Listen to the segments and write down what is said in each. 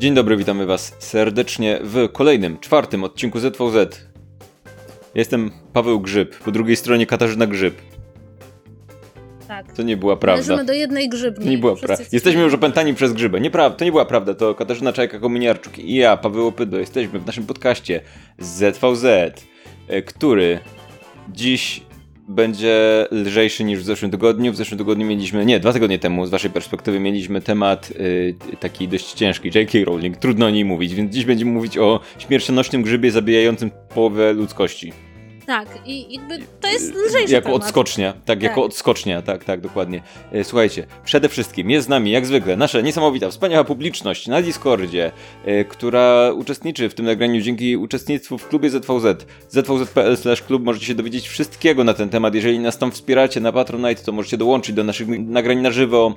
Dzień dobry, witamy Was serdecznie w kolejnym, czwartym odcinku ZVZ. Jestem Paweł Grzyb, po drugiej stronie Katarzyna Grzyb. Tak. To nie była prawda. Należymy do jednej grzybni. To nie była prawda. jesteśmy- Jesteśmy już opętani przez grzybę. Nieprawda, to nie była prawda. To Katarzyna Czajka-Kominiarczuk i ja, Paweł Opydo, jesteśmy w naszym podcaście ZVZ, e, który dziś będzie lżejszy niż w zeszłym tygodniu. W zeszłym tygodniu mieliśmy, nie, dwa tygodnie temu, z waszej perspektywy, mieliśmy temat y, taki dość ciężki, J.K. Rowling, trudno o niej mówić, więc dziś będziemy mówić o śmiercionośnym grzybie zabijającym połowę ludzkości. Tak, i jakby to jest lżejszy Jako temat. odskocznia, tak, Tak. jako odskocznia, tak, tak, dokładnie. E, Słuchajcie, przede wszystkim jest z nami, jak zwykle, nasza niesamowita, wspaniała publiczność na Discordzie, która uczestniczy w tym nagraniu dzięki uczestnictwu w klubie ZVZ. zvz.pl klub możecie się dowiedzieć wszystkiego na ten temat. Jeżeli nas tam wspieracie na Patronite, to możecie dołączyć do naszych nagrań na żywo.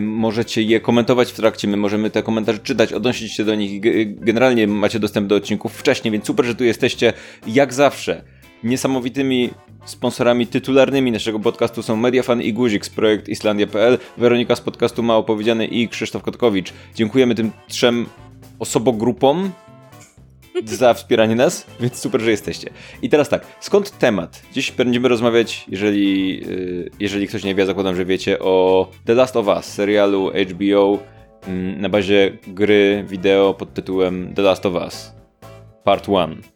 Możecie je komentować w trakcie, my możemy te komentarze czytać, odnosić się do nich. Generalnie macie dostęp do odcinków wcześniej, więc super, że tu jesteście. Jak zawsze, niesamowitymi sponsorami tytularnymi naszego podcastu są Mediafan i Guzik z projekt Islandia.pl, Weronika z podcastu Ma Opowiedziane i Krzysztof Kotkowicz. Dziękujemy tym trzem osobogrupom za wspieranie nas, więc super, że jesteście. I teraz tak, skąd temat? Dziś będziemy rozmawiać, jeżeli, yy, jeżeli ktoś nie wie, zakładam, że wiecie, o The Last of Us, serialu HBO mm, na bazie gry wideo pod tytułem The Last of Us Part 1.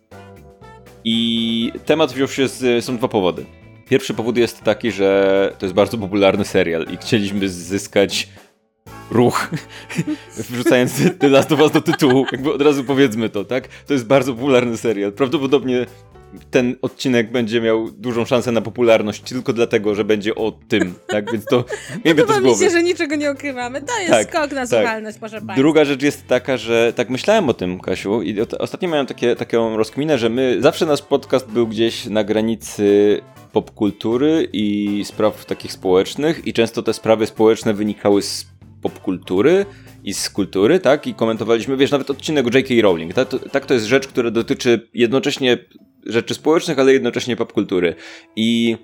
I temat wziął się z. Są dwa powody. Pierwszy powód jest taki, że to jest bardzo popularny serial i chcieliśmy zyskać ruch, wrzucając The Last of Us do tytułu. Jakby od razu powiedzmy to, tak? To jest bardzo popularny serial. Prawdopodobnie ten odcinek będzie miał dużą szansę na popularność tylko dlatego, że będzie o tym, tak? Więc to miejmy to z głowy. się, że niczego nie ukrywamy. To jest Tak, skok na tak. słuchalność, proszę Państwa. Druga rzecz jest taka, że tak myślałem o tym, Kasiu, i ostatnio miałem takie, taką rozkminę, że my, zawsze nasz podcast był gdzieś na granicy popkultury i spraw takich społecznych i często te sprawy społeczne wynikały z popkultury i z kultury, tak? I komentowaliśmy, wiesz, nawet odcinek o J.K. Rowling, tak? To, tak to jest rzecz, która dotyczy jednocześnie rzeczy społecznych, ale jednocześnie popkultury. I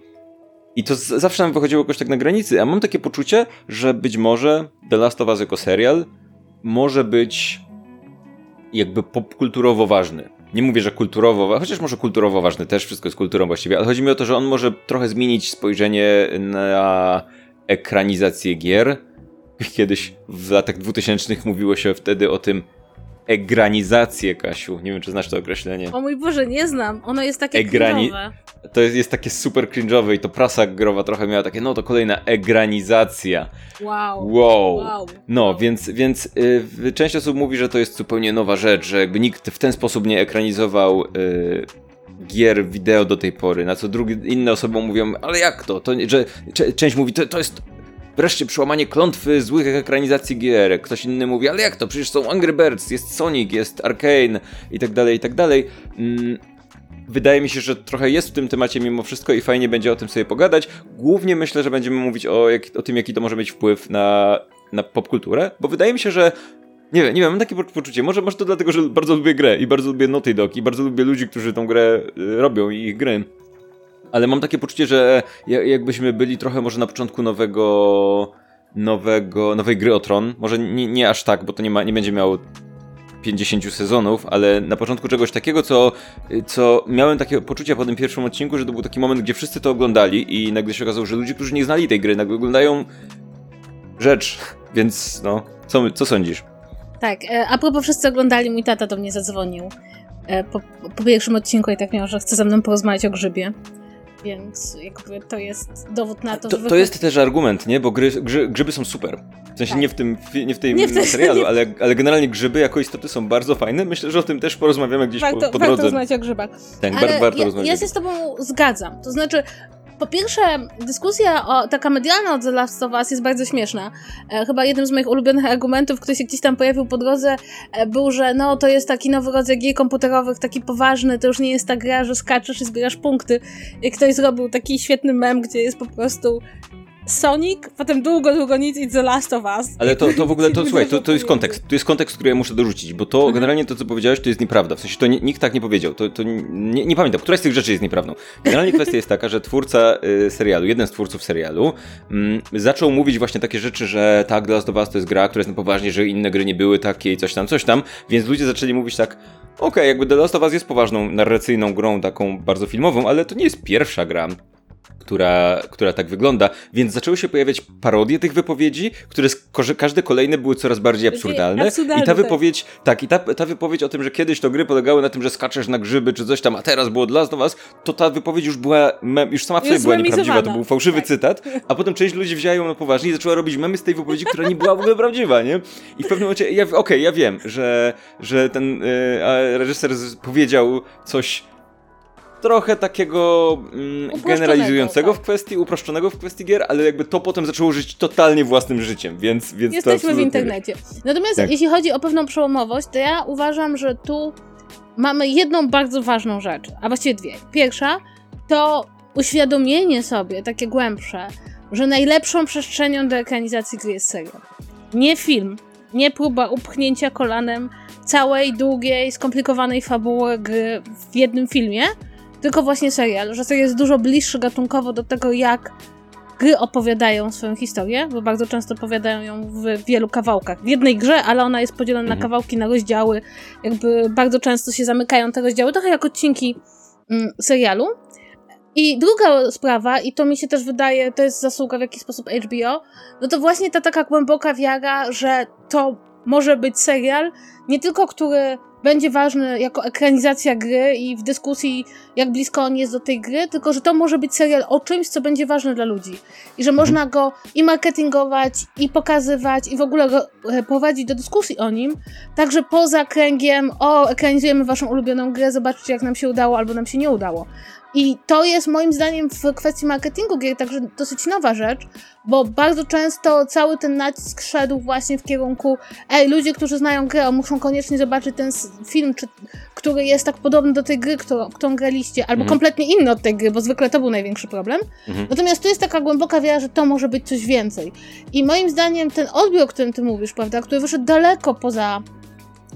i to z- zawsze nam wychodziło jakoś tak na granicy, a mam takie poczucie, że być może The Last of Us jako serial może być jakby popkulturowo ważny. Nie mówię, że kulturowo, chociaż może kulturowo ważny, też wszystko jest kulturą właściwie, ale chodzi mi o to, że on może trochę zmienić spojrzenie na ekranizację gier. Kiedyś w latach 2000 mówiło się wtedy o tym egranizację, Kasiu. Nie wiem, czy znasz to określenie. O mój Boże, nie znam. Ono jest takie Egrani-. To jest, jest takie super cringe'owe i to prasa growa trochę miała takie, no to kolejna egranizacja. Wow. Wow. Wow. No, Wow. więc, więc y, część osób mówi, że to jest zupełnie nowa rzecz, że jakby nikt w ten sposób nie ekranizował y, gier wideo do tej pory, na co drugie, inne osoby mówią, ale jak to? to że Część mówi, to, to jest wreszcie przełamanie klątwy złych ekranizacji gier. Ktoś inny mówi, ale jak to? Przecież są Angry Birds, jest Sonic, jest Arkane i tak dalej, i tak dalej. Mm, Wydaje mi się, że trochę jest w tym temacie mimo wszystko i fajnie będzie o tym sobie pogadać. Głównie myślę, że będziemy mówić o, jak, o tym, jaki to może mieć wpływ na, na popkulturę, bo wydaje mi się, że nie wiem, nie wiem, mam takie po- poczucie, może, może to dlatego, że bardzo lubię grę i bardzo lubię Naughty Dog i bardzo lubię ludzi, którzy tą grę y, robią i ich gry. Ale mam takie poczucie, że ja- jakbyśmy byli trochę może na początku nowego nowego, nowej gry o Tron. Może nie, nie aż tak, bo to nie, ma, nie będzie miało 50 sezonów, ale na początku czegoś takiego, co, co miałem takie poczucie po tym pierwszym odcinku, że to był taki moment, gdzie wszyscy to oglądali i nagle się okazało, że ludzie, którzy nie znali tej gry, nagle oglądają rzecz, więc no, co, co sądzisz? Tak, e, a propos wszyscy oglądali, mój tata do mnie zadzwonił e, po, po pierwszym odcinku i tak miał, że chce ze mną porozmawiać o grzybie. Więc jakby to jest dowód na to, To, że... to jest też argument, nie? Bo gry, grzy, grzyby są super. W sensie Tak. nie w tym, nie w tym Nie w serialu, ale, ale generalnie grzyby jako istoty są bardzo fajne. Myślę, że o tym też porozmawiamy gdzieś warto, po, po warto drodze. rozmawiać o grzybach. Tak, Ale warto ja, rozmawiać. ja się z tobą zgadzam. To znaczy, po pierwsze, dyskusja o, taka medialna o The Last of Us jest bardzo śmieszna. E, chyba jednym z moich ulubionych argumentów, który się gdzieś tam pojawił po drodze, e, był, że no to jest taki nowy rodzaj gier komputerowych, taki poważny, to już nie jest ta gra, że skaczesz i zbierasz punkty. I ktoś zrobił taki świetny mem, gdzie jest po prostu Sonic, potem długo, długo nic i The Last of Us. Ale to, to w ogóle, to słuchaj, to, to jest kontekst, to jest kontekst, który ja muszę dorzucić, bo to mhm. generalnie to, co powiedziałeś, to jest nieprawda. W sensie to nikt tak nie powiedział, to, to nie, nie, pamiętam, która z tych rzeczy jest nieprawdą. Generalnie kwestia jest taka, że twórca y, serialu, jeden z twórców serialu, y, zaczął mówić właśnie takie rzeczy, że tak, The Last of Us to jest gra, która jest na poważnie, że inne gry nie były takie i coś tam, coś tam, więc ludzie zaczęli mówić tak, okej, okay, jakby The Last of Us jest poważną, narracyjną grą, taką bardzo filmową, ale to nie jest pierwsza gra która, która tak wygląda, więc zaczęły się pojawiać parodie tych wypowiedzi, które każde kolejne były coraz bardziej absurdalne. I ta tak. wypowiedź, tak, i ta, ta wypowiedź o tym, że kiedyś to gry polegały na tym, że skaczesz na grzyby czy coś tam, a teraz było dla was, to ta wypowiedź już była, mem, już sama w sobie była nieprawdziwa, to był fałszywy tak. cytat, a potem część ludzi wzięła ją na poważnie i zaczęła robić memy z tej wypowiedzi, która nie była w ogóle prawdziwa, nie? I w pewnym momencie, ja, okej, okay, ja wiem, że, że ten yy, reżyser powiedział coś trochę takiego mm, generalizującego tak. w kwestii, uproszczonego w kwestii gier, ale jakby to potem zaczęło żyć totalnie własnym życiem, więc, więc Jesteśmy w internecie. Natomiast tak. jeśli chodzi o pewną przełomowość, to ja uważam, że tu mamy jedną bardzo ważną rzecz, a właściwie dwie. Pierwsza to uświadomienie sobie, takie głębsze, że najlepszą przestrzenią do ekranizacji gry jest serial. Nie film, nie próba upchnięcia kolanem całej, długiej, skomplikowanej fabuły gry w jednym filmie, tylko właśnie serial, że serial jest dużo bliższy gatunkowo do tego, jak gry opowiadają swoją historię, bo bardzo często opowiadają ją w wielu kawałkach. W jednej grze, ale ona jest podzielona mhm. na kawałki, na rozdziały. Jakby bardzo często się zamykają te rozdziały, trochę jak odcinki mm, serialu. I druga sprawa, i to mi się też wydaje, to jest zasługa w jakiś sposób HBO, no to właśnie ta taka głęboka wiara, że to może być serial, nie tylko który będzie ważny jako ekranizacja gry i w dyskusji, jak blisko on jest do tej gry, tylko że to może być serial o czymś, co będzie ważne dla ludzi. I że można go i marketingować, i pokazywać, i w ogóle e, prowadzić do dyskusji o nim. Także poza kręgiem, o, ekranizujemy waszą ulubioną grę, zobaczcie, jak nam się udało albo nam się nie udało. I to jest moim zdaniem w kwestii marketingu gier także dosyć nowa rzecz, bo bardzo często cały ten nacisk szedł właśnie w kierunku ej, ludzie, którzy znają grę, muszą koniecznie zobaczyć ten film, czy, który jest tak podobny do tej gry, którą, którą graliście, albo mhm. kompletnie inny od tej gry, bo zwykle to był największy problem. Mhm. Natomiast tu jest taka głęboka wiara, że to może być coś więcej. I moim zdaniem ten odbiór, o którym ty mówisz, prawda, który wyszedł daleko poza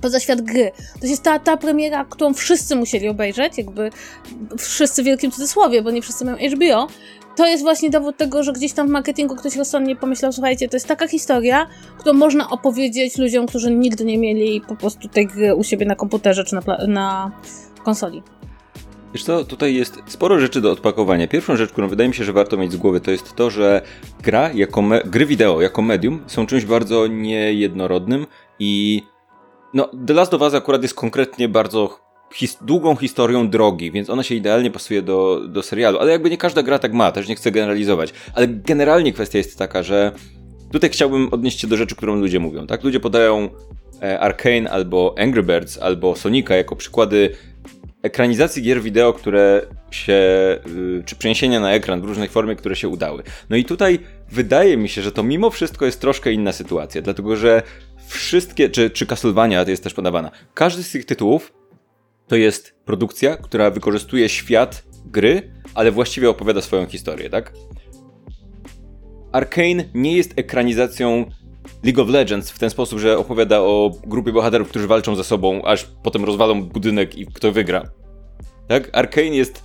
poza świat gry. To jest ta, ta premiera, którą wszyscy musieli obejrzeć, jakby wszyscy w wielkim cudzysłowie, bo nie wszyscy mają HBO. To jest właśnie dowód tego, że gdzieś tam w marketingu ktoś rozsądnie pomyślał, słuchajcie, to jest taka historia, którą można opowiedzieć ludziom, którzy nigdy nie mieli po prostu tej gry u siebie na komputerze czy na, na konsoli. Wiesz co, tutaj jest sporo rzeczy do odpakowania. Pierwszą rzecz, którą wydaje mi się, że warto mieć z głowy, to jest to, że gra jako gry wideo jako medium są czymś bardzo niejednorodnym i no, The Last of Us akurat jest konkretnie bardzo his długą historią drogi, więc ona się idealnie pasuje do, do serialu, ale jakby nie każda gra tak ma, też nie chcę generalizować. Ale generalnie kwestia jest taka, że tutaj chciałbym odnieść się do rzeczy, którą ludzie mówią, tak? Ludzie podają e, Arkane albo Angry Birds albo Sonika jako przykłady ekranizacji gier wideo, które się, y, czy przeniesienia na ekran w różnej formie, które się udały. No i tutaj wydaje mi się, że to mimo wszystko jest troszkę inna sytuacja, dlatego że wszystkie, czy, czy Castlevania jest też podawana. Każdy z tych tytułów to jest produkcja, która wykorzystuje świat gry, ale właściwie opowiada swoją historię, tak? Arkane nie jest ekranizacją League of Legends w ten sposób, że opowiada o grupie bohaterów, którzy walczą ze sobą, aż potem rozwalą budynek i kto wygra. Tak? Arkane jest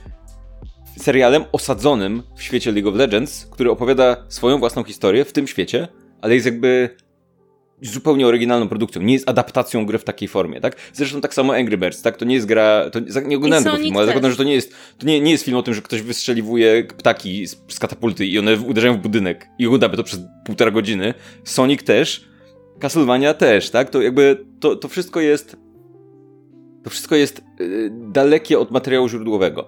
serialem osadzonym w świecie League of Legends, który opowiada swoją własną historię w tym świecie, ale jest jakby zupełnie oryginalną produkcją, nie jest adaptacją gry w takiej formie, tak? Zresztą tak samo Angry Birds, tak? To nie jest gra, to nie oglądałem tego filmu, ale zakładam, że to nie jest, to nie, nie jest film o tym, że ktoś wystrzeliwuje ptaki z, z katapulty i one uderzają w budynek i oglądamy to przez półtora godziny. Sonic też, Castlevania też, tak? To jakby, to, to wszystko jest to wszystko jest yy, dalekie od materiału źródłowego.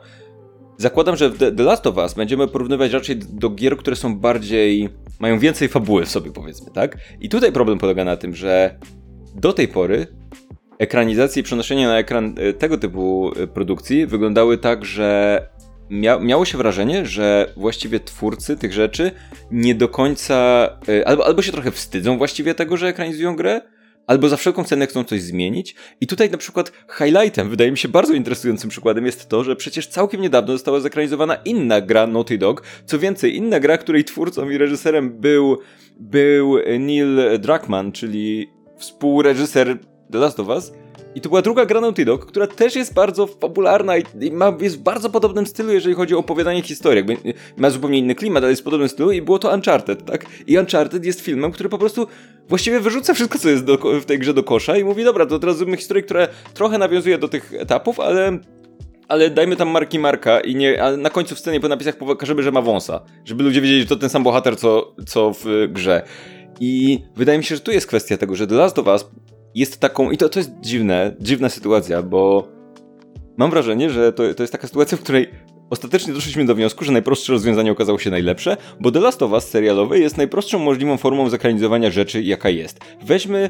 Zakładam, że w The, Last of Us będziemy porównywać raczej do gier, które są bardziej mają więcej fabuły w sobie, powiedzmy, tak? I tutaj problem polega na tym, że do tej pory ekranizacje i przenoszenie na ekran e, tego typu e, produkcji wyglądały tak, że mia miało się wrażenie, że właściwie twórcy tych rzeczy nie do końca, e, albo, albo się trochę wstydzą właściwie tego, że ekranizują grę, albo za wszelką cenę chcą coś zmienić. I tutaj na przykład highlightem, wydaje mi się bardzo interesującym przykładem jest to, że przecież całkiem niedawno została zekranizowana inna gra Naughty Dog. Co więcej, inna gra, której twórcą i reżyserem był, był Neil Druckmann, czyli współreżyser The Last of Us. I to była druga gra Naughty Dog, która też jest bardzo popularna i ma, jest w bardzo podobnym stylu, jeżeli chodzi o opowiadanie historii. Jakby ma zupełnie inny klimat, ale jest w podobnym stylu i było to Uncharted, tak? I Uncharted jest filmem, który po prostu właściwie wyrzuca wszystko, co jest do, w tej grze do kosza i mówi, dobra, to teraz zrobimy historię, która trochę nawiązuje do tych etapów, ale ale dajmy tam marki Marka i nie, a na końcu w scenie po napisach pokażemy, że ma wąsa. Żeby ludzie wiedzieli, że to ten sam bohater, co, co w grze. I wydaje mi się, że tu jest kwestia tego, że The Last of Us jest taką, i to, to jest dziwne, dziwna sytuacja, bo mam wrażenie, że to, to jest taka sytuacja, w której ostatecznie doszliśmy do wniosku, że najprostsze rozwiązanie okazało się najlepsze, bo The Last of Us serialowe jest najprostszą możliwą formą zekranizowania rzeczy, jaka jest. Weźmy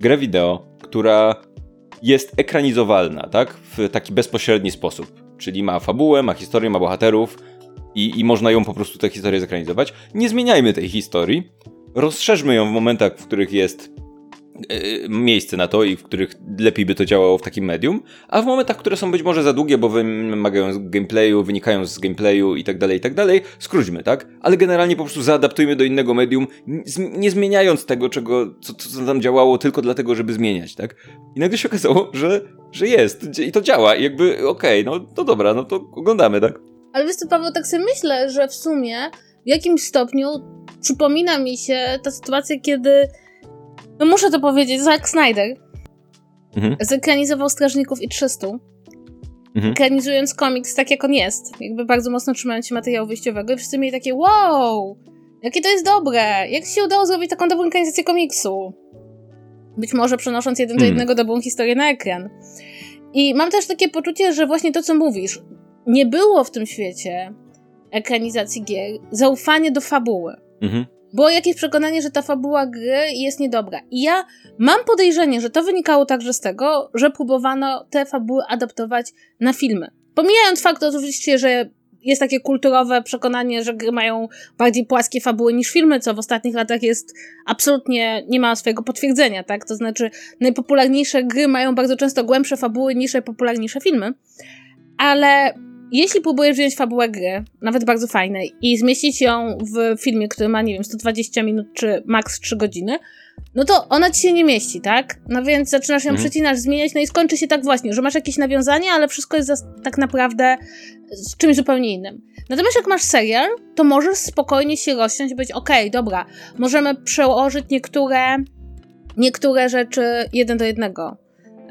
grę wideo, która jest ekranizowalna, tak? W taki bezpośredni sposób. Czyli ma fabułę, ma historię, ma bohaterów i, i można ją po prostu tę historię zekranizować. Nie zmieniajmy tej historii, rozszerzmy ją w momentach, w których jest miejsce na to i w których lepiej by to działało w takim medium, a w momentach, które są być może za długie, bo wymagają gameplayu, wynikają z gameplayu i tak dalej, i tak dalej, skróćmy, tak? Ale generalnie po prostu zaadaptujmy do innego medium, nie zmieniając tego, czego, co, co tam działało tylko dlatego, żeby zmieniać, tak? I nagle się okazało, że, że jest i to działa i jakby okej, okay, no to dobra, no to oglądamy, tak? Ale wiesz co, Paweł, tak sobie myślę, że w sumie w jakimś stopniu przypomina mi się ta sytuacja, kiedy no muszę to powiedzieć, Zack Snyder mhm. zekranizował Strażników i 300. Mhm. Ekranizując komiks tak, jak on jest. Jakby bardzo mocno trzymając się materiału wyjściowego i wszyscy mieli takie wow, jakie to jest dobre, jak się udało zrobić taką dobrą ekranizację komiksu. Być może przenosząc jeden do mhm. jednego dobrą historię na ekran. I mam też takie poczucie, że właśnie to, co mówisz, nie było w tym świecie ekranizacji gier zaufanie do fabuły. Mhm. Było jakieś przekonanie, że ta fabuła gry jest niedobra. I ja mam podejrzenie, że to wynikało także z tego, że próbowano te fabuły adaptować na filmy. Pomijając fakt oczywiście, że jest takie kulturowe przekonanie, że gry mają bardziej płaskie fabuły niż filmy, co w ostatnich latach jest absolutnie, nie ma swojego potwierdzenia, tak? To znaczy, najpopularniejsze gry mają bardzo często głębsze fabuły niż najpopularniejsze filmy. Ale jeśli próbujesz wziąć fabułę gry, nawet bardzo fajnej, i zmieścić ją w filmie, który ma, nie wiem, 120 minut czy maks 3 godziny, no to ona ci się nie mieści, tak? No więc zaczynasz ją mhm. przecinasz, zmieniać, no i skończy się tak właśnie, że masz jakieś nawiązanie, ale wszystko jest tak naprawdę z czymś zupełnie innym. Natomiast jak masz serial, to możesz spokojnie się rozsiąść i być, okej, okay, dobra, możemy przełożyć niektóre, niektóre rzeczy jeden do jednego.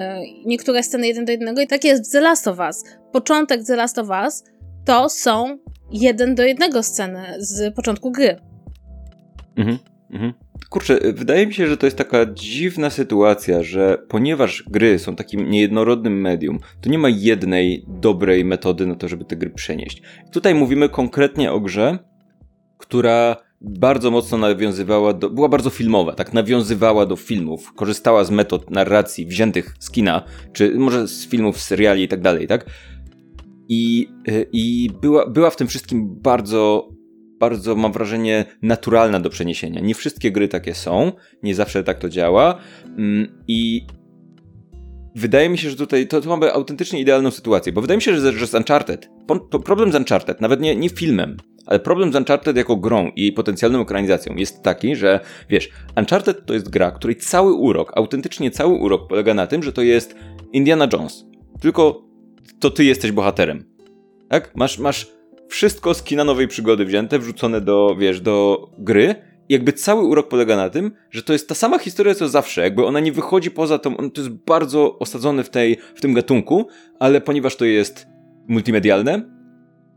E, niektóre sceny jeden do jednego i tak jest w The Last of Us. Początek The Last of Us to są jeden do jednego sceny z początku gry. Mhm, mhm. Kurczę, wydaje mi się, że to jest taka dziwna sytuacja, że ponieważ gry są takim niejednorodnym medium, to nie ma jednej dobrej metody na to, żeby te gry przenieść. Tutaj mówimy konkretnie o grze, która bardzo mocno nawiązywała do, była bardzo filmowa, tak, nawiązywała do filmów, korzystała z metod narracji wziętych z kina, czy może z filmów, seriali i tak dalej, tak? I, y, i była, była w tym wszystkim bardzo, bardzo, mam wrażenie, naturalna do przeniesienia. Nie wszystkie gry takie są, nie zawsze tak to działa mm, i wydaje mi się, że tutaj to, to mamy autentycznie idealną sytuację, bo wydaje mi się, że, że z Uncharted, problem z Uncharted, nawet nie, nie filmem, ale problem z Uncharted jako grą i jej potencjalną ekranizacją jest taki, że wiesz, Uncharted to jest gra, której cały urok, autentycznie cały urok polega na tym, że to jest Indiana Jones. Tylko to ty jesteś bohaterem. Tak? Masz, masz wszystko z kina nowej przygody wzięte, wrzucone do, wiesz, do gry. I jakby cały urok polega na tym, że to jest ta sama historia co zawsze, jakby ona nie wychodzi poza tą, to jest bardzo osadzone w, tej, w tym gatunku, ale ponieważ to jest multimedialne,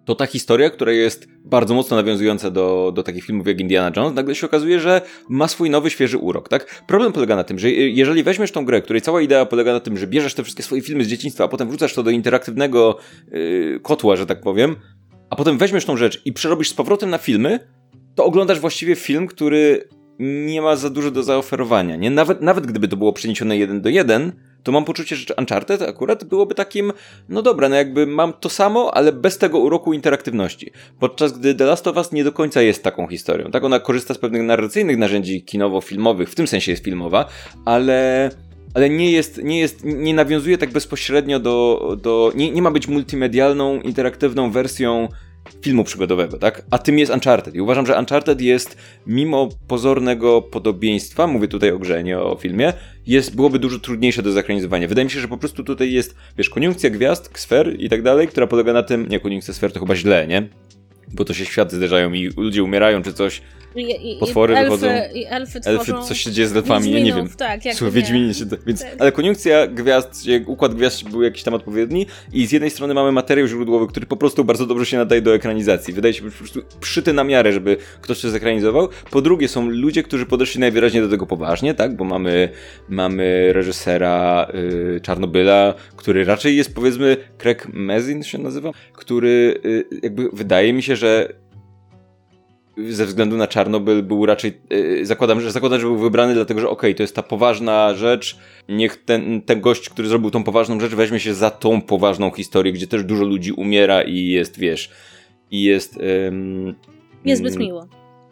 to ta historia, która jest bardzo mocno nawiązująca do, do takich filmów jak Indiana Jones, nagle się okazuje, że ma swój nowy, świeży urok, tak? Problem polega na tym, że jeżeli weźmiesz tą grę, której cała idea polega na tym, że bierzesz te wszystkie swoje filmy z dzieciństwa, a potem wrzucasz to do interaktywnego yy, kotła, że tak powiem, a potem weźmiesz tą rzecz i przerobisz z powrotem na filmy, to oglądasz właściwie film, który nie ma za dużo do zaoferowania, nie? Nawet, nawet gdyby to było przeniesione jeden do jeden, to mam poczucie, że Uncharted akurat byłoby takim, no dobra, no jakby mam to samo, ale bez tego uroku interaktywności. Podczas gdy The Last of Us nie do końca jest taką historią. Tak, ona korzysta z pewnych narracyjnych narzędzi kinowo-filmowych, w tym sensie jest filmowa, ale ale nie jest, nie jest, nie nawiązuje tak bezpośrednio do, do nie, nie ma być multimedialną, interaktywną wersją filmu przygodowego, tak? A tym jest Uncharted. I uważam, że Uncharted jest, mimo pozornego podobieństwa, mówię tutaj o grze, nie o filmie, jest, byłoby dużo trudniejsze do zekranizowania. Wydaje mi się, że po prostu tutaj jest, wiesz, koniunkcja gwiazd, sfer i tak dalej, która polega na tym, nie, koniunkcja sfer to chyba źle, nie? Bo to się światy zderzają i ludzie umierają czy coś. I, i, Potwory elfy, wychodzą. I elfy. Elfy, coś się dzieje z elfami, ja nie wiem. Tak, jak Słuchaj, nie. Wiedźminie się... Więc, Tak. ale koniunkcja gwiazd, układ gwiazd był jakiś tam odpowiedni i z jednej strony mamy materiał źródłowy, który po prostu bardzo dobrze się nadaje do ekranizacji. Wydaje się być po prostu przyty na miarę, żeby ktoś to zekranizował. Po drugie są ludzie, którzy podeszli najwyraźniej do tego poważnie, tak? Bo mamy, mamy reżysera y, Czarnobyla, który raczej jest powiedzmy Craig Mazin się nazywa, który y, jakby wydaje mi się, że ze względu na Czarnobyl był raczej, yy, zakładam, że zakładam, że był wybrany dlatego, że okej, to jest ta poważna rzecz, niech ten, ten gość, który zrobił tą poważną rzecz, weźmie się za tą poważną historię, gdzie też dużo ludzi umiera i jest, wiesz, i jest... Ym, Niezbyt miło.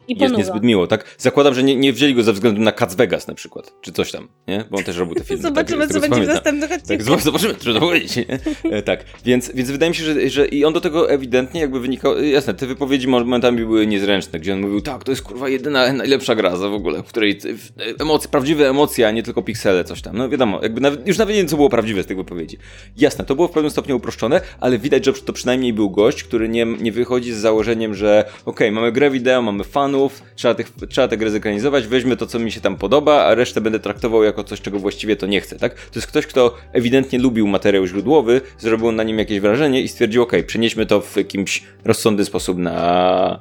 I jest niezbyt miło, tak? Zakładam, że nie, nie wzięli go ze względu na Cats Vegas na przykład, czy coś tam, nie? Bo on też robił te filmy. Zobaczymy, tak, co będzie w następnych Tak, zobaczymy, trudno powiedzieć. Nie? E, tak, więc, więc wydaje mi się, że, że i on do tego ewidentnie jakby wynikał, jasne, te wypowiedzi momentami były niezręczne, gdzie on mówił, tak, to jest kurwa jedyna, najlepsza gra za w ogóle, w której w- emocje, prawdziwe emocje, a nie tylko piksele, coś tam. No wiadomo, jakby nawet, już nawet nie wiem, co było prawdziwe z tych wypowiedzi. Jasne, to było w pewnym stopniu uproszczone, ale widać, że to przynajmniej był gość, który nie, nie wychodzi z założeniem, że okej, mamy grę wideo, mamy fanów, trzeba, tych, trzeba tę grę zekranizować, weźmy to, co mi się tam podoba, a resztę będę traktował jako coś, czego właściwie to nie chcę, tak? To jest ktoś, kto ewidentnie lubił materiał źródłowy, zrobił na nim jakieś wrażenie i stwierdził, okej, przenieśmy to w jakimś rozsądny sposób na,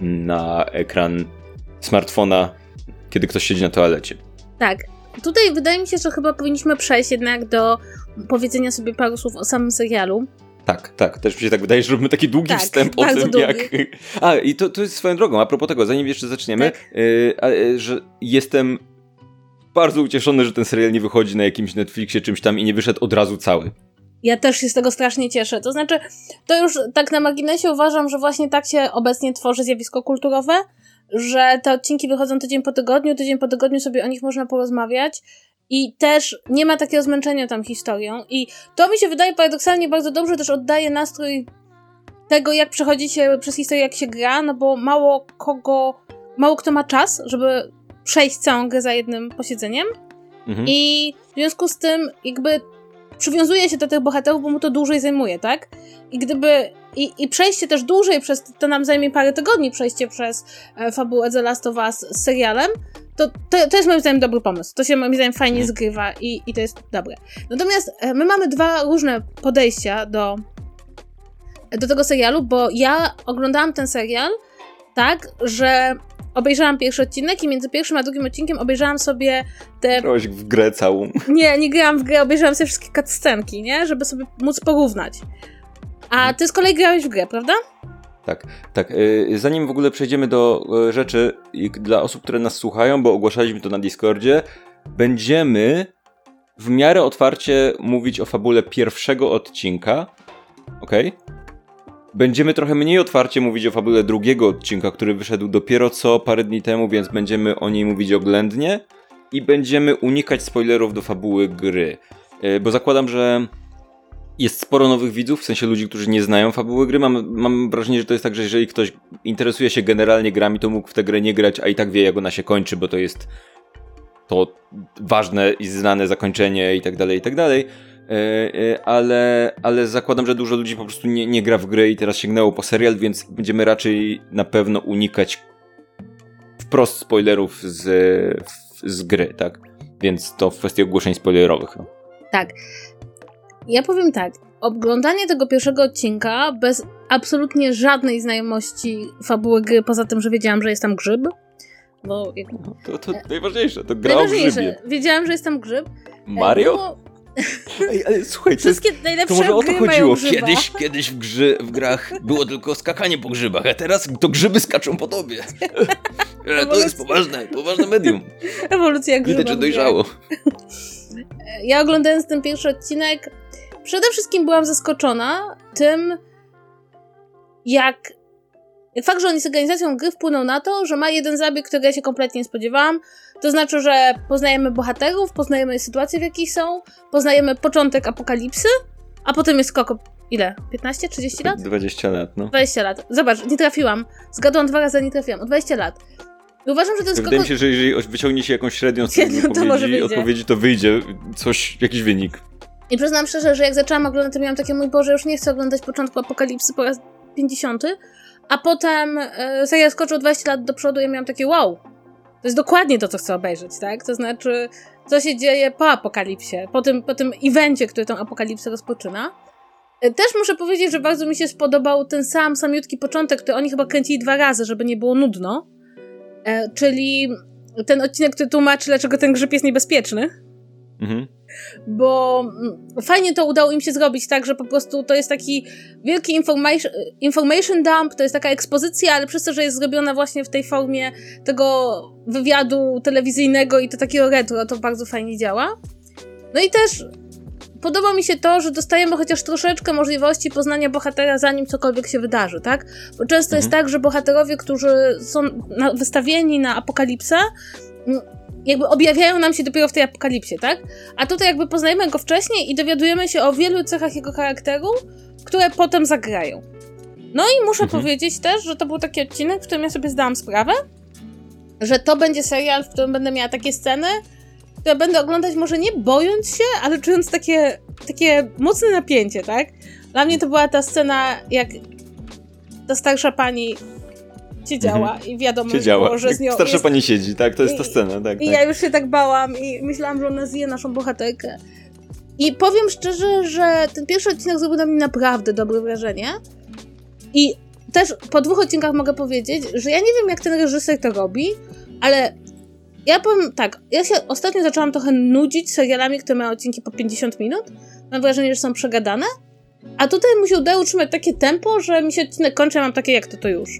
na ekran smartfona, kiedy ktoś siedzi na toalecie. Tak. Tutaj wydaje mi się, że chyba powinniśmy przejść jednak do powiedzenia sobie paru słów o samym serialu. Tak, tak, też mi się tak wydaje, że robimy taki długi Tak, wstęp o tym, długi. jak... A, i to, to jest swoją drogą, a propos tego, zanim jeszcze zaczniemy, Tak. y, y, że jestem bardzo ucieszony, że ten serial nie wychodzi na jakimś Netflixie czymś tam i nie wyszedł od razu cały. Ja też się z tego strasznie cieszę. To znaczy, to już tak na marginesie uważam, że właśnie tak się obecnie tworzy zjawisko kulturowe, że te odcinki wychodzą tydzień po tygodniu, tydzień po tygodniu sobie o nich można porozmawiać i też nie ma takiego zmęczenia tam historią i to mi się wydaje paradoksalnie bardzo dobrze też oddaje nastrój tego, jak przechodzi się przez historię, jak się gra, no bo mało kogo, mało kto ma czas, żeby przejść całą grę za jednym posiedzeniem Mhm. i w związku z tym jakby przywiązuje się do tych bohaterów, bo mu to dłużej zajmuje, tak? I gdyby. I, I przejście też dłużej przez. To nam zajmie parę tygodni przejście przez e, fabułę The Last of Us z serialem. To, to, to jest moim zdaniem dobry pomysł. To się moim zdaniem fajnie Mhm. zgrywa i, i to jest dobre. Natomiast e, my mamy dwa różne podejścia do, do tego serialu, bo ja oglądałam ten serial tak, że obejrzałam pierwszy odcinek i między pierwszym a drugim odcinkiem obejrzałam sobie te Grałaś w grę całą. nie, nie grałam w grę, obejrzałam sobie wszystkie cutscenki, nie? Żeby sobie móc porównać. A ty z kolei grałeś w grę, prawda? Tak, tak. y, Zanim w ogóle przejdziemy do y, rzeczy dla osób, które nas słuchają, bo ogłaszaliśmy to na Discordzie, będziemy w miarę otwarcie mówić o fabule pierwszego odcinka. Okej? Będziemy trochę mniej otwarcie mówić o fabule drugiego odcinka, który wyszedł dopiero co parę dni temu, więc będziemy o niej mówić oględnie i będziemy unikać spoilerów do fabuły gry. Y, Bo zakładam, że jest sporo nowych widzów, w sensie ludzi, którzy nie znają fabuły gry. Mam, mam wrażenie, że to jest tak, że jeżeli ktoś interesuje się generalnie grami, to mógł w tę grę nie grać, a i tak wie, jak ona się kończy, bo to jest to ważne i znane zakończenie i tak dalej, i tak dalej. E, e, Ale, ale zakładam, że dużo ludzi po prostu nie, nie gra w grę i teraz sięgnęło po serial, więc będziemy raczej na pewno unikać wprost spoilerów z, z gry, tak? Więc to w kwestii ogłoszeń spoilerowych. No. Tak. Ja powiem tak. Oglądanie tego pierwszego odcinka bez absolutnie żadnej znajomości fabuły gry, poza tym, że wiedziałam, że jest tam grzyb. Bo jak... No, To, to najważniejsze, to gra najważniejsze, wiedziałam, że jest tam grzyb. E, Mario? Było... Ej, ale słuchaj, to, Wszystkie najlepsze to może o to chodziło. Kiedyś, kiedyś w, grzy, w grach było tylko skakanie po grzybach, a teraz to grzyby skaczą po tobie. E, to jest poważne, poważne medium. Ewolucja grzyba. Widać, że dojrzało. ja oglądając ten pierwszy odcinek, przede wszystkim byłam zaskoczona tym, jak Fakt, że oni z organizacją gry wpłynął na to, że ma jeden zabieg, którego ja się kompletnie nie spodziewałam. To znaczy, że poznajemy bohaterów, poznajemy sytuacje, w jakich są, poznajemy początek apokalipsy, a potem jest skok ile? 15, 30 lat? 20 lat, no. 20 lat. Zobacz, nie trafiłam. Zgadłam dwa razy, nie trafiłam. O 20 lat. I uważam, że ten skok... Wydaje mi się, że jeżeli wyciągnie się jakąś średnią z to odpowiedzi, wyjdzie. odpowiedzi, to wyjdzie coś, jakiś wynik. I przyznam szczerze, że jak zaczęłam oglądać, to miałam takie, mój Boże, już nie chcę oglądać początku apokalipsy po raz 50, a potem e, serial skoczył 20 lat do przodu i ja miałam takie, wow, to jest dokładnie to, co chcę obejrzeć, tak? To znaczy, co się dzieje po apokalipsie, po tym, po tym evencie, który tą apokalipsę rozpoczyna. E, Też muszę powiedzieć, że bardzo mi się spodobał ten sam, samiutki początek, który oni chyba kręcili dwa razy, żeby nie było nudno. E, czyli ten odcinek, który tłumaczy, dlaczego ten grzyb jest niebezpieczny Mhm. Bo mm, fajnie to udało im się zrobić tak, że po prostu to jest taki wielki information, information dump, to jest taka ekspozycja, ale przez to, że jest zrobiona właśnie w tej formie tego wywiadu telewizyjnego i to takiego retro, to bardzo fajnie działa. No i też podoba mi się to, że dostajemy chociaż troszeczkę możliwości poznania bohatera zanim cokolwiek się wydarzy, tak? Bo często jest tak, że bohaterowie, którzy są na, wystawieni na apokalipsę, jakby objawiają nam się dopiero w tej apokalipsie, tak? A tutaj jakby poznajemy go wcześniej i dowiadujemy się o wielu cechach jego charakteru, które potem zagrają. No i muszę Mhm. powiedzieć też, że to był taki odcinek, w którym ja sobie zdałam sprawę, że to będzie serial, w którym będę miała takie sceny, które będę oglądać może nie bojąc się, ale czując takie, takie mocne napięcie, tak? Dla mnie to była ta scena, jak ta starsza pani siedziała i wiadomo, Siedziała. było, że z nią Starsza jest pani siedzi, tak? To jest ta scena, tak. i tak. ja już się tak bałam i myślałam, że ona zje naszą bohaterkę. I powiem szczerze, że ten pierwszy odcinek zrobił na mnie naprawdę dobre wrażenie. I też po dwóch odcinkach mogę powiedzieć, że ja nie wiem, jak ten reżyser to robi, ale ja powiem tak, ja się ostatnio zaczęłam trochę nudzić serialami, które mają odcinki po 50 minut. Mam wrażenie, że są przegadane. A tutaj mu się udało utrzymać takie tempo, że mi się odcinek kończy, ja mam takie, jak to to już.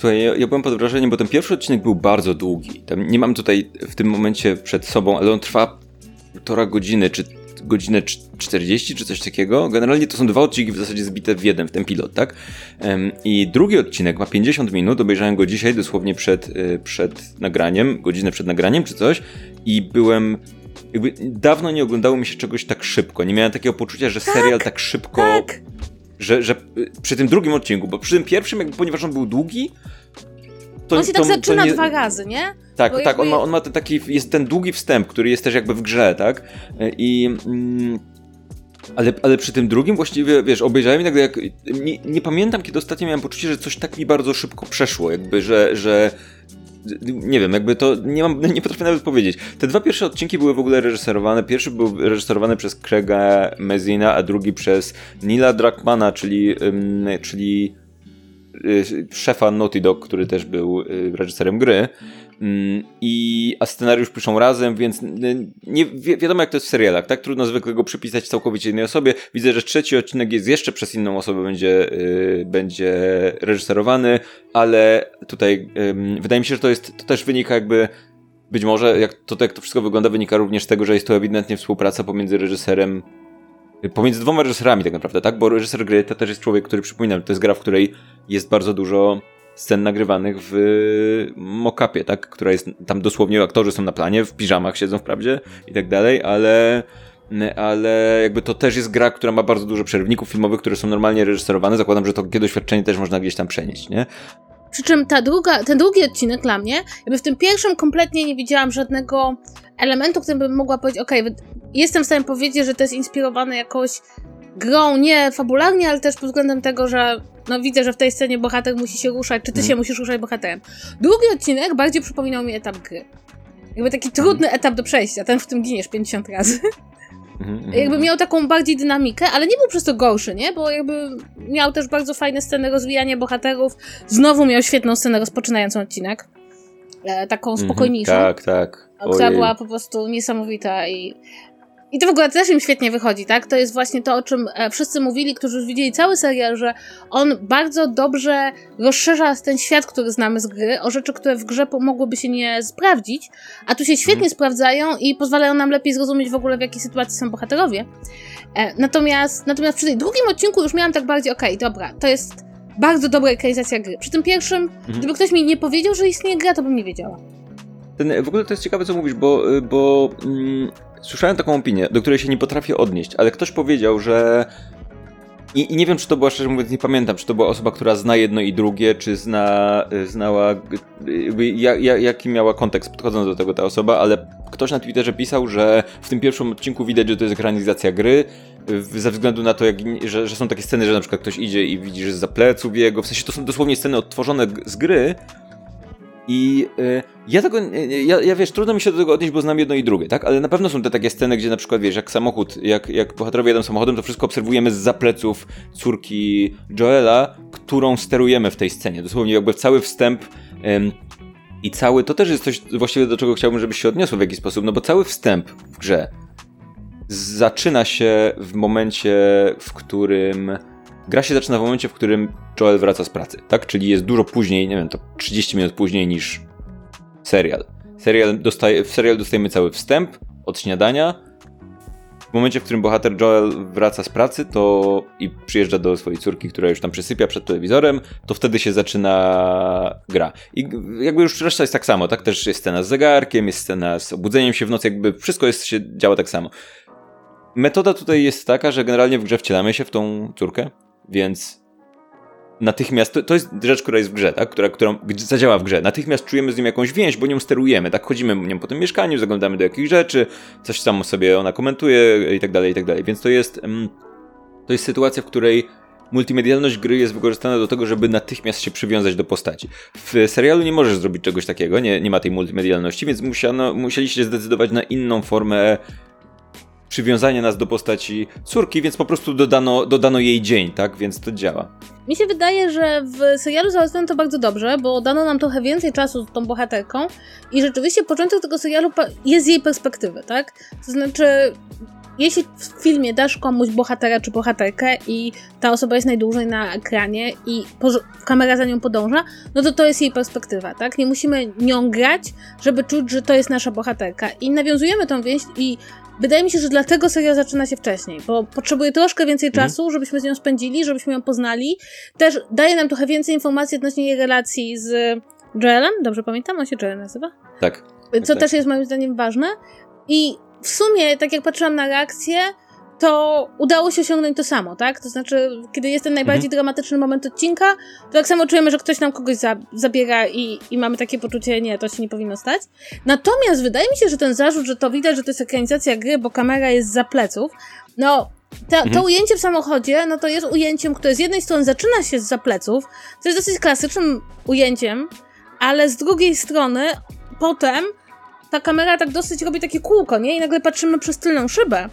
Słuchaj, ja, ja byłem pod wrażeniem, bo ten pierwszy odcinek był bardzo długi. Tam nie mam tutaj w tym momencie przed sobą, ale on trwa półtora godziny, czy godzinę cz- 40, czy coś takiego. Generalnie to są dwa odcinki w zasadzie zbite w jeden, w ten pilot, tak? I drugi odcinek ma 50 minut, obejrzałem go dzisiaj dosłownie przed, y, przed nagraniem, godzinę przed nagraniem, czy coś. I byłem... Jakby dawno nie oglądało mi się czegoś tak szybko. Nie miałem takiego poczucia, że serial tak szybko Tak! Że, że y, przy tym drugim odcinku, bo przy tym pierwszym, jakby, ponieważ on był długi, to, On się tak to- to zaczyna nie- dwa razy, nie? Tak, bo tak, jakby- on ma, on ma ten taki, jest ten długi wstęp, który jest też jakby w grze, tak? I... Mm, ale, ale przy tym drugim właściwie, wiesz, obejrzałem i nagle jak... Nie, nie pamiętam, kiedy ostatnio miałem poczucie, że coś tak mi bardzo szybko przeszło, jakby, że... że nie wiem, jakby to nie mam, nie potrafię nawet powiedzieć. Te dwa pierwsze odcinki były w ogóle reżyserowane. Pierwszy był reżyserowany przez Craiga Mezina, a drugi przez Nila Druckmana, czyli, czyli y, szefa Naughty Dog, który też był y, reżyserem gry. Mm, I, a scenariusz piszą razem, więc y, nie wi wiadomo jak to jest w serialach, tak? Trudno zwykle go przypisać całkowicie innej osobie. Widzę, że trzeci odcinek jest jeszcze przez inną osobę będzie, y, będzie reżyserowany, ale tutaj ym, wydaje mi się, że to jest, to też wynika jakby być może, jak to, jak to wszystko wygląda, wynika również z tego, że jest to ewidentnie współpraca pomiędzy reżyserem pomiędzy dwoma reżyserami tak naprawdę, tak? Bo reżyser gry to też jest człowiek, który przypominam, to jest gra, w której jest bardzo dużo scen nagrywanych w mock-upie, tak? Która jest, tam dosłownie aktorzy są na planie, w piżamach siedzą wprawdzie i tak dalej, ale ale jakby to też jest gra, która ma bardzo dużo przerywników filmowych, które są normalnie reżyserowane. Zakładam, że to doświadczenie też można gdzieś tam przenieść, nie? Przy czym ta druga, ten drugi odcinek dla mnie, jakby w tym pierwszym kompletnie nie widziałam żadnego elementu, którym bym mogła powiedzieć, okej, wy- jestem w stanie powiedzieć, że to jest inspirowane jakąś grą, nie fabularnie, ale też pod względem tego, że no widzę, że w tej scenie bohater musi się ruszać, czy ty Mhm. się musisz ruszać bohaterem. Drugi odcinek bardziej przypominał mi etap gry. Jakby taki trudny etap do przejścia, ten w tym giniesz 50 razy. Mhm, mhm. Jakby miał taką bardziej dynamikę, ale nie był przez to gorszy, nie? Bo jakby miał też bardzo fajne sceny rozwijania bohaterów. Znowu miał świetną scenę rozpoczynającą odcinek. E, taką Mhm, spokojniejszą. Tak, tak. która Ojej. była po prostu niesamowita i I to w ogóle też im świetnie wychodzi, tak? To jest właśnie to, o czym e, wszyscy mówili, którzy już widzieli cały serial, że on bardzo dobrze rozszerza ten świat, który znamy z gry, o rzeczy, które w grze mogłyby się nie sprawdzić, a tu się świetnie mhm. sprawdzają i pozwalają nam lepiej zrozumieć w ogóle, w jakiej sytuacji są bohaterowie. E, natomiast, natomiast przy tym drugim odcinku już miałam tak bardziej, okej, okay, dobra, to jest bardzo dobra ekranizacja gry. Przy tym pierwszym, mhm. gdyby ktoś mi nie powiedział, że istnieje gra, to bym nie wiedziała. Ten, w ogóle to jest ciekawe, co mówisz, bo, bo mm, słyszałem taką opinię, do której się nie potrafię odnieść, ale ktoś powiedział, że. I, I, nie wiem, czy to była, szczerze mówiąc, nie pamiętam, czy to była osoba, która zna jedno i drugie, czy zna, znała, jakby, jak, jaki miała kontekst podchodząc do tego ta osoba, ale ktoś na Twitterze pisał, że w tym pierwszym odcinku widać, że to jest ekranizacja gry, ze względu na to, jak, że, że są takie sceny, że na przykład ktoś idzie i widzi, że za pleców jego, w sensie to są dosłownie sceny odtworzone z gry, i y, ja tego, ja, ja wiesz, trudno mi się do tego odnieść, bo znam jedno i drugie, tak? Ale na pewno są te takie sceny, gdzie na przykład, wiesz, jak samochód, jak, jak bohaterowie jadą samochodem, to wszystko obserwujemy z zapleców córki Joela, którą sterujemy w tej scenie. Dosłownie jakby cały wstęp i cały, to też jest coś właściwie do czego chciałbym, żebyś się odniosło w jakiś sposób, no bo cały wstęp w grze zaczyna się w momencie, w którym gra się zaczyna w momencie, w którym Joel wraca z pracy, tak? Czyli jest dużo później, nie wiem, to 30 minut później niż serial. serial dostaje, w serial dostajemy cały wstęp od śniadania. W momencie, w którym bohater Joel wraca z pracy to i przyjeżdża do swojej córki, która już tam przysypia przed telewizorem, to wtedy się zaczyna gra. I jakby już reszta jest tak samo, tak? Też jest scena z zegarkiem, jest scena z obudzeniem się w nocy, jakby wszystko jest, się działa tak samo. Metoda tutaj jest taka, że generalnie w grze wcielamy się w tą córkę, więc natychmiast, to, to jest rzecz, która jest w grze, tak? która, która zadziała w grze. Natychmiast czujemy z nią jakąś więź, bo nią sterujemy, tak? Chodzimy nią po tym mieszkaniu, zaglądamy do jakichś rzeczy, coś tam sobie ona komentuje i tak dalej, i tak dalej. Więc to jest, mm, to jest sytuacja, w której multimedialność gry jest wykorzystana do tego, żeby natychmiast się przywiązać do postaci. W serialu nie możesz zrobić czegoś takiego, nie, nie ma tej multimedialności, więc musiano, musieliście zdecydować na inną formę przywiązanie nas do postaci córki, więc po prostu dodano, dodano jej dzień, tak? Więc to działa. Mi się wydaje, że w serialu załatwiono to bardzo dobrze, bo dano nam trochę więcej czasu z tą bohaterką i rzeczywiście początek tego serialu jest z jej perspektywy, tak? To znaczy, jeśli w filmie dasz komuś bohatera czy bohaterkę i ta osoba jest najdłużej na ekranie i kamera za nią podąża, no to to jest jej perspektywa, tak? Nie musimy nią grać, żeby czuć, że to jest nasza bohaterka. I nawiązujemy tą więź i Wydaje mi się, że dlatego serial zaczyna się wcześniej, bo potrzebuje troszkę więcej mhm. czasu, żebyśmy z nią spędzili, żebyśmy ją poznali. Też daje nam trochę więcej informacji odnośnie jej relacji z Joelem. Dobrze pamiętam? On się Joel nazywa? Tak. Co tak, też jest moim zdaniem ważne. I w sumie, tak jak patrzyłam na reakcję, to udało się osiągnąć to samo, tak? To znaczy, kiedy jest ten najbardziej mhm. dramatyczny moment odcinka, to tak samo czujemy, że ktoś nam kogoś za zabiera i, i mamy takie poczucie, nie, to się nie powinno stać. Natomiast wydaje mi się, że ten zarzut, że to widać, że to jest ekranizacja gry, bo kamera jest za pleców, no, to, mhm. to ujęcie w samochodzie, no to jest ujęciem, które z jednej strony zaczyna się z za pleców, co jest dosyć klasycznym ujęciem, ale z drugiej strony potem ta kamera tak dosyć robi takie kółko, nie? I nagle patrzymy przez tylną szybę.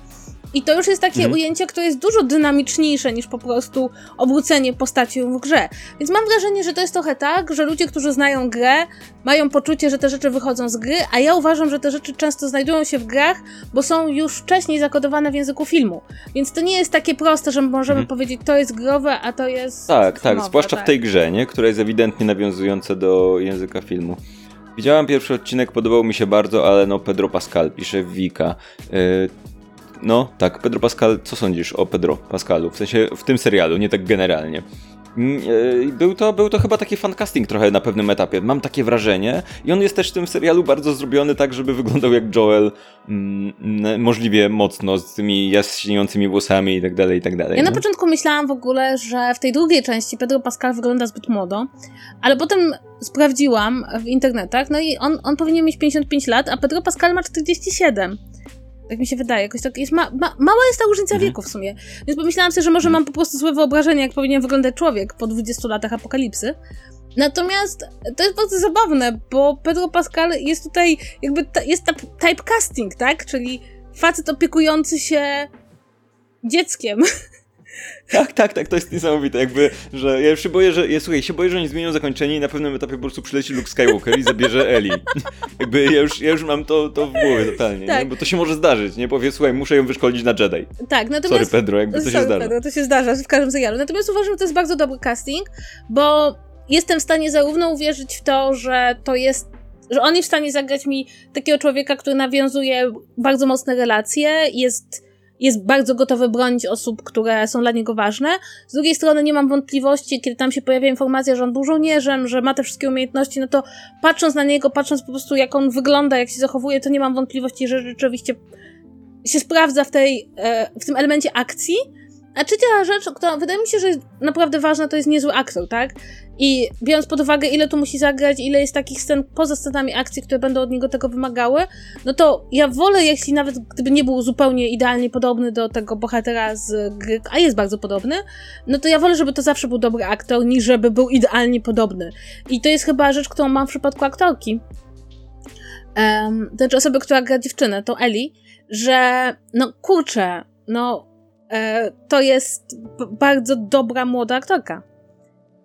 I to już jest takie mhm. ujęcie, które jest dużo dynamiczniejsze niż po prostu obrócenie postaci w grze. Więc mam wrażenie, że to jest trochę tak, że ludzie, którzy znają grę, mają poczucie, że te rzeczy wychodzą z gry, a ja uważam, że te rzeczy często znajdują się w grach, bo są już wcześniej zakodowane w języku filmu. Więc to nie jest takie proste, że możemy mhm. powiedzieć, to jest growe, a to jest. Tak, filmowe, tak, zwłaszcza tak. w tej grze, nie? która jest ewidentnie nawiązująca do języka filmu. Widziałam pierwszy odcinek, podobał mi się bardzo, ale no Pedro Pascal pisze Wika. Yy, no, tak, Pedro Pascal, co sądzisz o Pedro Pascalu? W sensie w tym serialu, nie tak generalnie. Mm, e, Był to, był to chyba taki fancasting trochę na pewnym etapie. Mam takie wrażenie. I on jest też w tym serialu bardzo zrobiony tak, żeby wyglądał jak Joel mm, możliwie mocno, z tymi jaśniejącymi włosami i tak dalej, i tak dalej. Ja na początku myślałam w ogóle, że w tej drugiej części Pedro Pascal wygląda zbyt młodo, ale potem sprawdziłam w internetach, no i on, on powinien mieć 55 lat, a Pedro Pascal ma 47. Tak mi się wydaje, jakoś tak jest ma, ma, mała jest ta różnica mhm. wieku w sumie. Więc pomyślałam sobie, że może mam po prostu złe wyobrażenie, jak powinien wyglądać człowiek po 20 latach apokalipsy. Natomiast to jest bardzo zabawne, bo Pedro Pascal jest tutaj jakby, ta, jest ta typecasting, tak? Czyli facet opiekujący się dzieckiem. Tak, tak, tak, to jest niesamowite, jakby, że ja się boję, że, ja, słuchaj, się boję, że oni zmienią zakończenie i na pewnym etapie po prostu przyleci Luke Skywalker i zabierze Eli. jakby ja już, ja już mam to, to w głowie totalnie, tak. bo to się może zdarzyć, nie? Powie, słuchaj, muszę ją wyszkolić na Jedi. Tak, natomiast... Sorry Pedro, jakby to Sorry, się zdarza. Pedro, to się zdarza w każdym serialu. Natomiast uważam, że to jest bardzo dobry casting, bo jestem w stanie zarówno uwierzyć w to, że to jest że on jest w stanie zagrać mi takiego człowieka, który nawiązuje bardzo mocne relacje, jest, jest bardzo gotowy bronić osób, które są dla niego ważne. Z drugiej strony nie mam wątpliwości, kiedy tam się pojawia informacja, że on był żołnierzem, że ma te wszystkie umiejętności, no to patrząc na niego, patrząc po prostu jak on wygląda, jak się zachowuje, to nie mam wątpliwości, że rzeczywiście się sprawdza w, tej, e, w tym elemencie akcji. A trzecia rzecz, która wydaje mi się, że jest naprawdę ważna, to jest niezły aktor, tak? I biorąc pod uwagę, ile tu musi zagrać, ile jest takich scen poza scenami akcji, które będą od niego tego wymagały, no to ja wolę, jeśli nawet gdyby nie był zupełnie idealnie podobny do tego bohatera z gry, a jest bardzo podobny, no to ja wolę, żeby to zawsze był dobry aktor, niż żeby był idealnie podobny. I to jest chyba rzecz, którą mam w przypadku aktorki. Um, to znaczy osoby, która gra dziewczynę, to Eli, że no kurczę, no to jest bardzo dobra młoda aktorka.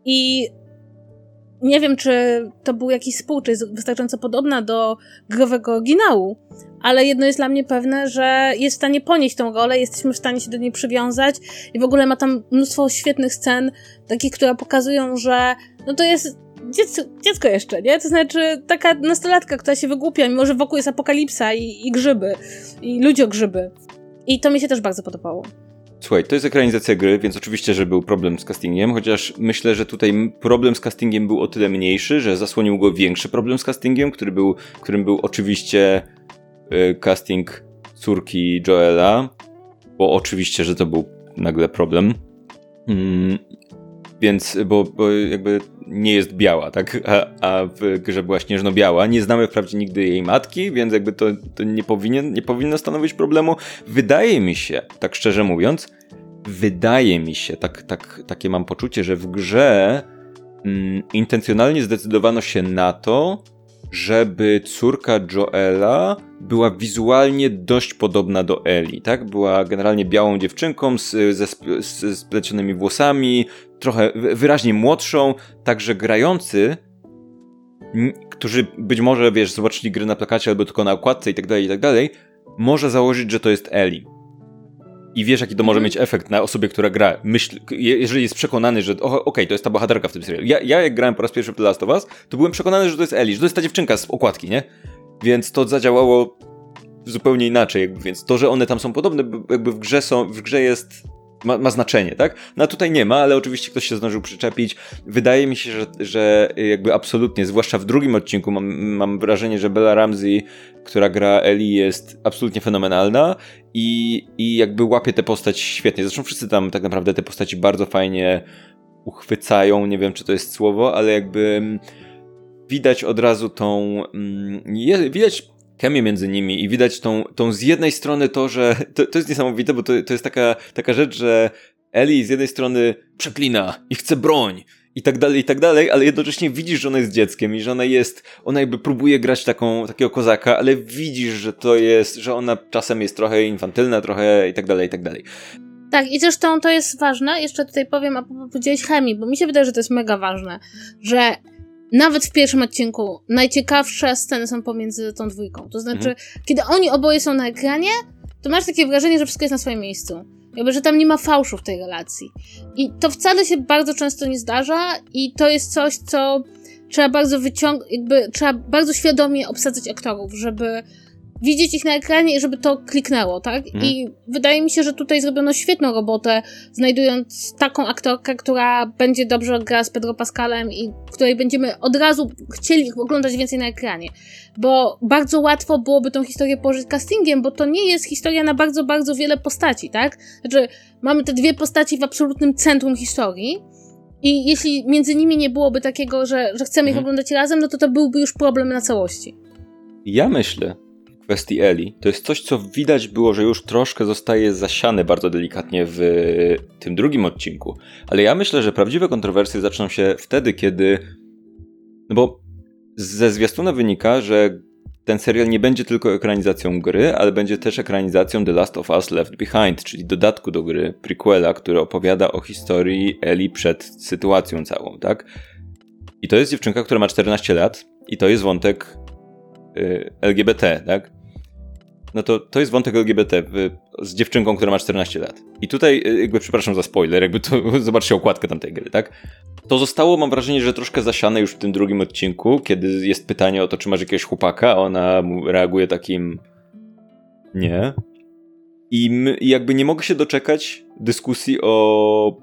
I nie wiem, czy to był jakiś spół, czy jest wystarczająco podobna do growego oryginału, ale jedno jest dla mnie pewne, że jest w stanie ponieść tą rolę, jesteśmy w stanie się do niej przywiązać i w ogóle ma tam mnóstwo świetnych scen, takich, które pokazują, że no to jest dziecko, dziecko jeszcze, nie? To znaczy taka nastolatka, która się wygłupia, mimo że wokół jest apokalipsa i, i grzyby, i ludziogrzyby. I to mi się też bardzo podobało. Słuchaj, to jest ekranizacja gry, więc oczywiście, że był problem z castingiem, chociaż myślę, że tutaj problem z castingiem był o tyle mniejszy, że zasłonił go większy problem z castingiem, który był, którym był oczywiście y, casting córki Joela, bo oczywiście, że to był nagle problem. Więc, bo, bo jakby nie jest biała, tak? A, a w grze była śnieżno-biała. Nie znamy wprawdzie nigdy jej matki, więc jakby to, to nie, powinien, nie powinno stanowić problemu. Wydaje mi się, tak szczerze mówiąc, wydaje mi się, tak, tak, takie mam poczucie, że w grze mm, intencjonalnie zdecydowano się na to, żeby córka Joela była wizualnie dość podobna do Eli, tak? Była generalnie białą dziewczynką z, ze z splecionymi włosami, trochę wyraźnie młodszą, także grający, którzy być może, wiesz, zobaczyli gry na plakacie albo tylko na okładce i tak dalej, i tak dalej, może założyć, że to jest Eli. I wiesz, jaki to może mhm. mieć efekt na osobie, która gra. Myśl, jeżeli jest przekonany, że okej, okay, to jest ta bohaterka w tym serialu. Ja, ja jak grałem po raz pierwszy w The Last of Us, to byłem przekonany, że to jest Eli, że to jest ta dziewczynka z okładki, nie? Więc to zadziałało zupełnie inaczej, jakby, więc to, że one tam są podobne, jakby w grze są, w grze jest ma, ma, znaczenie, tak? No a tutaj nie ma, ale oczywiście ktoś się zdążył przyczepić. Wydaje mi się, że, że jakby absolutnie, zwłaszcza w drugim odcinku mam, mam wrażenie, że Bella Ramsey, która gra Eli jest absolutnie fenomenalna i, i jakby łapie tę postać świetnie. Zresztą wszyscy tam tak naprawdę te postaci bardzo fajnie uchwycają, nie wiem czy to jest słowo, ale jakby mm, widać od razu tą, mm, widać chemię między nimi i widać tą, tą z jednej strony to, że to, to jest niesamowite, bo to, to jest taka, taka rzecz, że Eli z jednej strony przeklina i chce broń i tak dalej, i tak dalej, ale jednocześnie widzisz, że ona jest dzieckiem i że ona jest, ona jakby próbuje grać taką, takiego kozaka, ale widzisz, że to jest, że ona czasem jest trochę infantylna, trochę i tak dalej, i tak dalej. Tak, i zresztą to jest ważne, jeszcze tutaj powiem, a powiedziałeś chemii, bo mi się wydaje, że to jest mega ważne, że nawet w pierwszym odcinku najciekawsze sceny są pomiędzy tą dwójką. To znaczy, mhm. kiedy oni oboje są na ekranie, to masz takie wrażenie, że wszystko jest na swoim miejscu. Jakby, że tam nie ma fałszu w tej relacji. I to wcale się bardzo często nie zdarza i to jest coś, co trzeba bardzo wyciągnąć, jakby trzeba bardzo świadomie obsadzać aktorów, żeby widzieć ich na ekranie i żeby to kliknęło, tak? Mhm. I wydaje mi się, że tutaj zrobiono świetną robotę, znajdując taką aktorkę, która będzie dobrze grała z Pedro Pascalem i której będziemy od razu chcieli oglądać więcej na ekranie. Bo bardzo łatwo byłoby tą historię położyć castingiem, bo to nie jest historia na bardzo, bardzo wiele postaci, tak? Znaczy, mamy te dwie postaci w absolutnym centrum historii. I jeśli między nimi nie byłoby takiego, że, że chcemy ich mhm. oglądać razem, no to to byłby już problem na całości. Ja myślę, kwestii Eli, to jest coś, co widać było, że już troszkę zostaje zasiane bardzo delikatnie w tym drugim odcinku. Ale ja myślę, że prawdziwe kontrowersje zaczną się wtedy, kiedy. No bo ze zwiastuna wynika, że ten serial nie będzie tylko ekranizacją gry, ale będzie też ekranizacją The Last of Us Left Behind, czyli dodatku do gry, prequela, który opowiada o historii Eli przed sytuacją całą, tak? I to jest dziewczynka, która ma 14 lat i to jest wątek y, LGBT, tak? No to, to jest wątek LGBT y, z dziewczynką, która ma 14 lat. I tutaj, y, jakby przepraszam za spoiler, jakby to zobaczcie okładkę tamtej gry, tak? To zostało, mam wrażenie, że troszkę zasiane już w tym drugim odcinku, kiedy jest pytanie o to, czy masz jakiegoś chłopaka, a ona reaguje takim nie. I my, jakby nie mogę się doczekać dyskusji o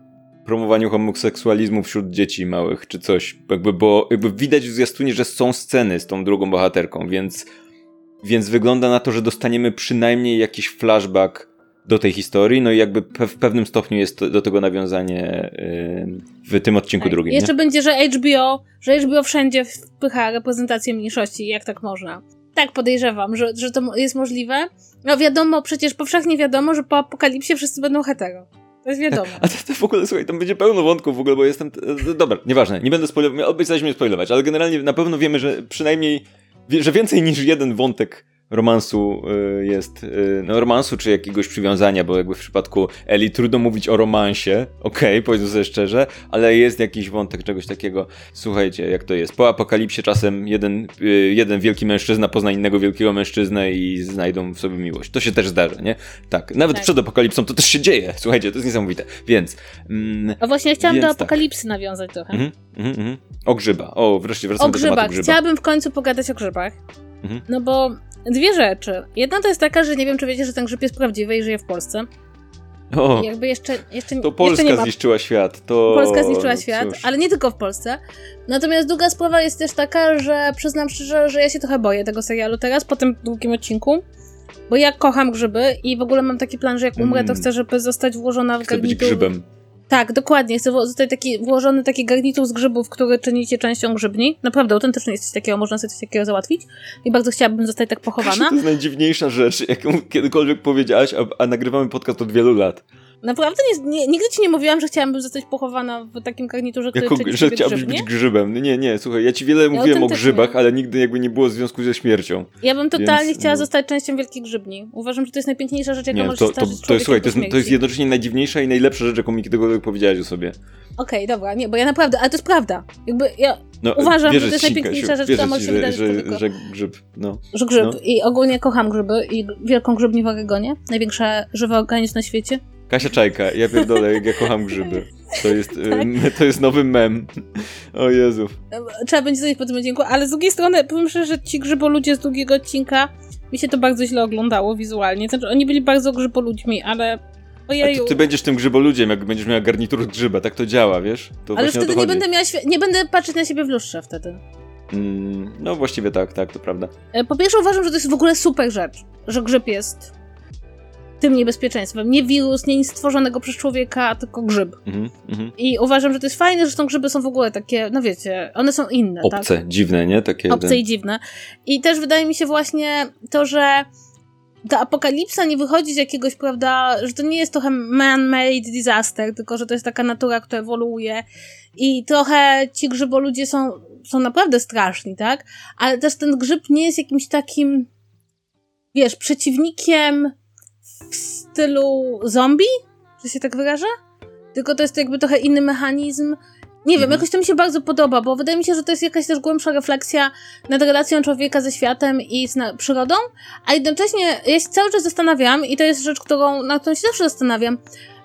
promowaniu homoseksualizmu wśród dzieci małych, czy coś. Jakby, bo jakby widać w zwiastunie, że są sceny z tą drugą bohaterką, więc, więc wygląda na to, że dostaniemy przynajmniej jakiś flashback do tej historii, no i jakby pe w pewnym stopniu jest do tego nawiązanie yy, w tym odcinku tak. drugim. Jeszcze nie? będzie, że HBO, że HBO wszędzie wpycha reprezentację mniejszości, jak tak można. Tak, podejrzewam, że, że to jest możliwe. No wiadomo, przecież powszechnie wiadomo, że po apokalipsie wszyscy będą hetero. To jest wiadomo. A to, to w ogóle, słuchaj, tam będzie pełno wątków w ogóle, bo jestem... Dobra, nieważne, nie będę spoilować, obiecaliśmy spoilować, ale generalnie na pewno wiemy, że przynajmniej, że więcej niż jeden wątek romansu y, jest, y, no romansu czy jakiegoś przywiązania, bo jakby w przypadku Eli trudno mówić o romansie, okej, okay, powiedzmy sobie szczerze, ale jest jakiś wątek czegoś takiego, słuchajcie, jak to jest, po apokalipsie czasem jeden, y, jeden wielki mężczyzna pozna innego wielkiego mężczyznę i znajdą w sobie miłość. To się też zdarza, nie? Tak, nawet tak. przed apokalipsą to też się dzieje, słuchajcie, to jest niesamowite, więc... Mm, a właśnie chciałam do tak. apokalipsy tak. nawiązać trochę. Mm mm. O grzybach, o wreszcie wracamy o do tematu grzyba. Chciałabym w końcu pogadać o grzybach, mhm. no bo Dwie rzeczy. Jedna to jest taka, że nie wiem, czy wiecie, że ten grzyb jest prawdziwy i żyje w Polsce. O, jakby jeszcze, jeszcze, to Polska jeszcze zniszczyła świat. To... Polska zniszczyła świat, Cóż. ale nie tylko w Polsce. Natomiast druga sprawa jest też taka, że przyznam szczerze, że ja się trochę boję tego serialu teraz, po tym drugim odcinku. Bo ja kocham grzyby i w ogóle mam taki plan, że jak umrę, to mm. chcę, żeby zostać włożona w Chcę być grzybem. Tak, dokładnie. Chcę zostać taki włożony taki garnitur z grzybów, który czynicie częścią grzybni. Naprawdę, autentycznie jest coś takiego, można sobie coś takiego załatwić. I bardzo chciałabym zostać tak pochowana. To jest najdziwniejsza rzecz, jaką kiedykolwiek powiedziałaś, a, a nagrywamy podcast od wielu lat. Naprawdę nie, nie, nigdy ci nie mówiłam, że chciałabym zostać pochowana w takim garniturze, który jako, Że chciałabyś być grzybem. Nie, nie, słuchaj, ja ci wiele ja mówiłem o grzybach, ale nigdy jakby nie było związku ze śmiercią. Ja bym totalnie Więc, chciała no. zostać częścią wielkiej grzybni. Uważam, że to jest najpiękniejsza rzecz, jaka może się stać to, to, jest, słuchaj, to jest, to jest jednocześnie najdziwniejsza i najlepsza rzecz, jaką mi kiedykolwiek powiedziałaś o sobie. Okej, okay, dobra, nie, bo ja naprawdę, ale to jest prawda. Jakby ja no, uważam, że to jest najpiękniejsza rzecz, która może się wydarzyć. Że, że grzyb, no. Że grzyb. No. I ogólnie kocham grzyby i wielką grzybnię w Oregonie. Największa żywy organizm na świecie. Kasia Czajka, ja pierdolę, jak ja kocham grzyby. To jest, tak? to jest nowy mem. O Jezu. Trzeba będzie zrobić po tym odcinku, ale z drugiej strony powiem szczerze, że ci ludzie z drugiego odcinka mi się to bardzo źle oglądało wizualnie. Znaczy, oni byli bardzo ludźmi, ale Ojeju. A ty będziesz tym grzyboludziem, jak będziesz miała garnitur grzyba, tak to działa, wiesz? To Ale wtedy nie będę miała nie będę patrzeć na siebie w lustrze wtedy. Mm, no właściwie tak, tak, to prawda. E, po pierwsze uważam, że to jest w ogóle super rzecz, że grzyb jest tym niebezpieczeństwem. Nie wirus, nie nic stworzonego przez człowieka, tylko grzyb. Mm -hmm. I uważam, że to jest fajne, że są grzyby są w ogóle takie, no wiecie, one są inne. Obce, tak? dziwne, nie? Takie Obce i dziwne. I też wydaje mi się właśnie to, że ta apokalipsa nie wychodzi z jakiegoś, prawda, że to nie jest trochę man-made disaster, tylko że to jest taka natura, która ewoluuje i trochę ci grzyboludzie są, są naprawdę straszni, tak? Ale też ten grzyb nie jest jakimś takim, wiesz, przeciwnikiem w stylu zombie, że się tak wyrażę? Tylko to jest jakby trochę inny mechanizm. Nie wiem, mhm. jakoś to mi się bardzo podoba, bo wydaje mi się, że to jest jakaś też głębsza refleksja nad relacją człowieka ze światem i z przyrodą, a jednocześnie ja się cały czas zastanawiam, i to jest rzecz, którą, na którą się zawsze zastanawiam,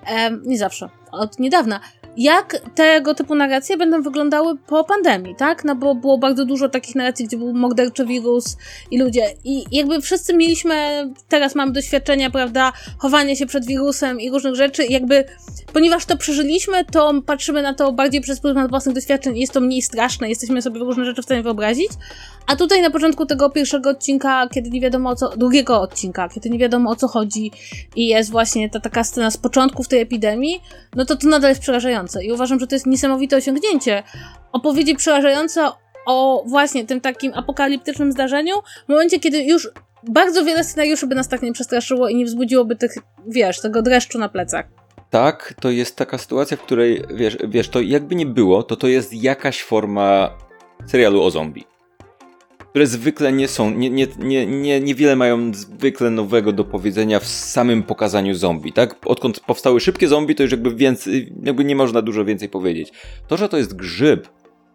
e, nie zawsze, od niedawna, jak tego typu narracje będą wyglądały po pandemii, tak? No bo było bardzo dużo takich narracji, gdzie był morderczy wirus i ludzie. I jakby wszyscy mieliśmy, teraz mamy doświadczenia, prawda, chowania się przed wirusem i różnych rzeczy. I jakby, ponieważ to przeżyliśmy, to patrzymy na to bardziej przez pryzmat własnych doświadczeń jest to mniej straszne, jesteśmy sobie różne rzeczy w stanie wyobrazić. A tutaj na początku tego pierwszego odcinka, kiedy nie wiadomo o co, drugiego odcinka, kiedy nie wiadomo o co chodzi i jest właśnie ta taka scena z początków tej epidemii, no to to nadal jest przerażające. I uważam, że to jest niesamowite osiągnięcie. Opowiedzi przerażające o właśnie tym takim apokaliptycznym zdarzeniu, w momencie, kiedy już bardzo wiele scenariuszy by nas tak nie przestraszyło i nie wzbudziłoby tych, wiesz, tego dreszczu na plecach. Tak, to jest taka sytuacja, w której, wiesz, wiesz, to jakby nie było, to to jest jakaś forma serialu o zombie. Które zwykle nie są, nie, nie, nie, nie, niewiele mają zwykle nowego do powiedzenia w samym pokazaniu zombie, tak? Odkąd powstały szybkie zombie, to już jakby więcej, jakby nie można dużo więcej powiedzieć. To, że to jest grzyb,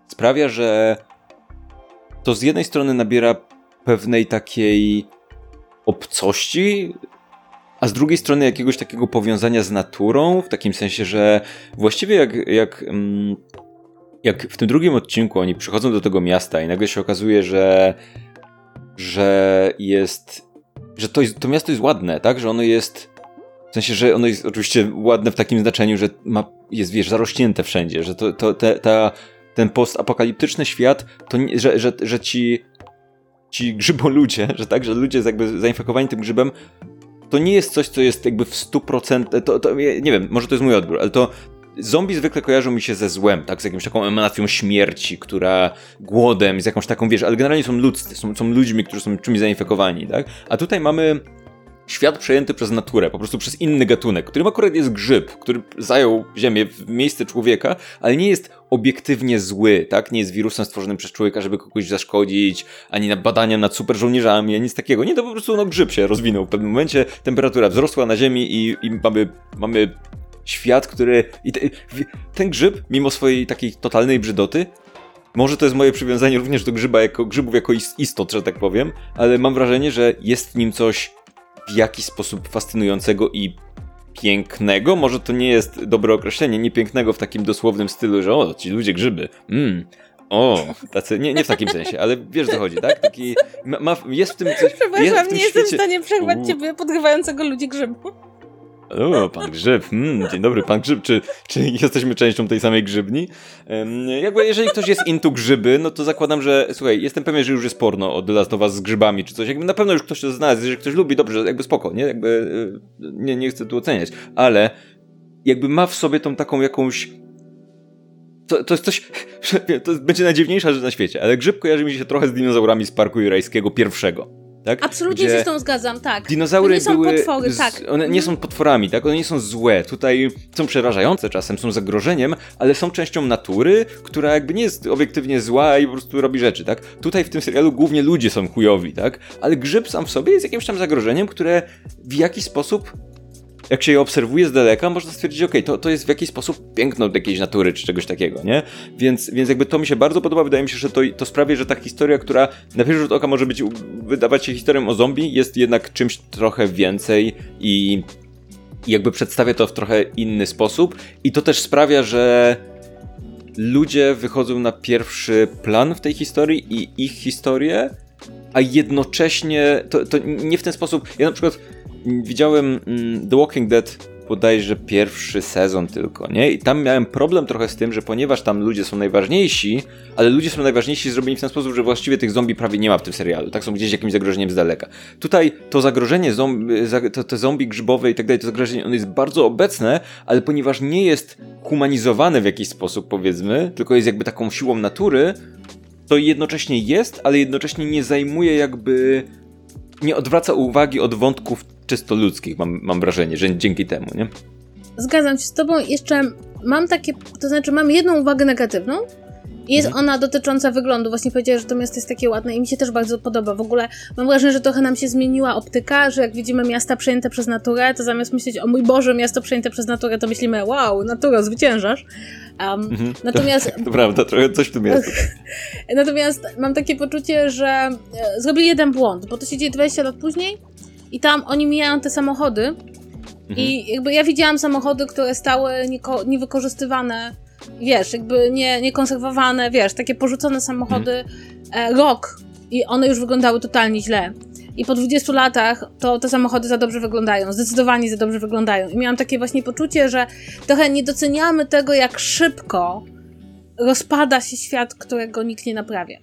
sprawia, że to z jednej strony nabiera pewnej takiej obcości, a z drugiej strony jakiegoś takiego powiązania z naturą, w takim sensie, że właściwie jak, jak, mm, jak w tym drugim odcinku oni przychodzą do tego miasta i nagle się okazuje, że, że jest, że to, jest, to miasto jest ładne, tak, że ono jest w sensie, że ono jest oczywiście ładne w takim znaczeniu, że ma, jest, wiesz, zarośnięte wszędzie, że to, to te, ta, ten postapokaliptyczny świat, to że, że, że ci, ci grzyboludzie, że tak, że ludzie jakby zainfekowani tym grzybem, to nie jest coś, co jest jakby w 100%, to, to nie wiem, może to jest mój odbiór, ale to zombie zwykle kojarzą mi się ze złem, tak, z jakąś taką emanacją śmierci, która głodem, z jakąś taką, wiesz, ale generalnie są ludzcy, są, są ludźmi, którzy są czymś zainfekowani, tak, a tutaj mamy świat przejęty przez naturę, po prostu przez inny gatunek, którym akurat jest grzyb, który zajął Ziemię w miejsce człowieka, ale nie jest obiektywnie zły, tak? Nie jest wirusem stworzonym przez człowieka, żeby kogoś zaszkodzić, ani na badania nad super żołnierzami, ani nic takiego. Nie, to po prostu no, grzyb się rozwinął. W pewnym momencie temperatura wzrosła na Ziemi i, i mamy, mamy świat, który... I te, ten grzyb, mimo swojej takiej totalnej brzydoty, może to jest moje przywiązanie również do grzyba jako, grzybów jako istot, że tak powiem, ale mam wrażenie, że jest w nim coś w jakiś sposób fascynującego i pięknego. Może to nie jest dobre określenie, nie pięknego w takim dosłownym stylu, że o, ci ludzie grzyby. Mm. O, tacy, nie, nie w takim sensie, ale wiesz co chodzi, tak? Taki, ma, ma, jest w tym coś... Przepraszam, jest w tym nie jestem w stanie przerwać U. ciebie podgrywającego ludzi grzybu. O, pan Grzyb, hmm, dzień dobry, pan Grzyb, czy, czy jesteśmy częścią tej samej grzybni? Um, jakby jeżeli ktoś jest into grzyby, no to zakładam, że, słuchaj, jestem pewien, że już jest porno od Last of Us z grzybami czy coś, jakby na pewno już ktoś to znalazł, jeżeli ktoś lubi, dobrze, jakby spoko, nie, jakby, y, nie, nie chcę tu oceniać, ale jakby ma w sobie tą taką jakąś to, to jest coś, to będzie najdziwniejsza rzecz na świecie, ale grzyb kojarzy mi się trochę z dinozaurami z Parku Jurajskiego pierwszego. Tak? Absolutnie Gdzie się z tą zgadzam, tak. Dinozaury nie są były, potwory, tak. One nie mhm. są potworami, tak? One nie są złe. Tutaj są przerażające czasem, są zagrożeniem, ale są częścią natury, która jakby nie jest obiektywnie zła i po prostu robi rzeczy, tak? Tutaj w tym serialu głównie ludzie są chujowi, tak? Ale grzyb sam w sobie jest jakimś tam zagrożeniem, które w jakiś sposób jak się je obserwuje z daleka, można stwierdzić, ok, to, to jest w jakiś sposób piękno jakiejś natury czy czegoś takiego, nie? Więc, więc jakby to mi się bardzo podoba, wydaje mi się, że to, to sprawia, że ta historia, która na pierwszy rzut oka może być, wydawać się historią o zombie, jest jednak czymś trochę więcej i, jakby przedstawia to w trochę inny sposób i to też sprawia, że ludzie wychodzą na pierwszy plan w tej historii i ich historię, a jednocześnie to, to nie w ten sposób. Ja na przykład widziałem mm, The Walking Dead bodajże pierwszy sezon tylko, nie? I tam miałem problem trochę z tym, że ponieważ tam ludzie są najważniejsi, ale ludzie są najważniejsi zrobieni w ten sposób, że właściwie tych zombie prawie nie ma w tym serialu, tak? Są gdzieś jakimś zagrożeniem z daleka. Tutaj to zagrożenie, zombie, to, te zombie grzybowe i tak dalej, to zagrożenie, ono jest bardzo obecne, ale ponieważ nie jest humanizowane w jakiś sposób, powiedzmy, tylko jest jakby taką siłą natury, to jednocześnie jest, ale jednocześnie nie zajmuje jakby nie odwraca uwagi od wątków czysto ludzkich, mam, mam wrażenie, że dzięki temu, nie? Zgadzam się z tobą. Jeszcze mam takie, to znaczy mam jedną uwagę negatywną. Jest mhm. ona dotycząca wyglądu. Właśnie powiedziałeś, że to miasto jest takie ładne i mi się też bardzo podoba. W ogóle mam wrażenie, że trochę nam się zmieniła optyka, że jak widzimy miasta przejęte przez naturę, to zamiast myśleć o mój Boże, miasto przejęte przez naturę, to myślimy, wow, natura, zwyciężasz. Um, mhm. Natomiast... To, to prawda, trochę coś tym jest. natomiast mam takie poczucie, że e, zrobili jeden błąd, bo to się dzieje 20 lat później i tam oni mijają te samochody mhm. i jakby ja widziałam samochody, które stały niewykorzystywane, wiesz, jakby nie, niekonserwowane, wiesz, takie porzucone samochody mhm. e, rok i one już wyglądały totalnie źle. I po 20 latach to te samochody za dobrze wyglądają, zdecydowanie za dobrze wyglądają. I miałam takie właśnie poczucie, że trochę nie doceniamy tego, jak szybko rozpada się świat, którego nikt nie naprawia.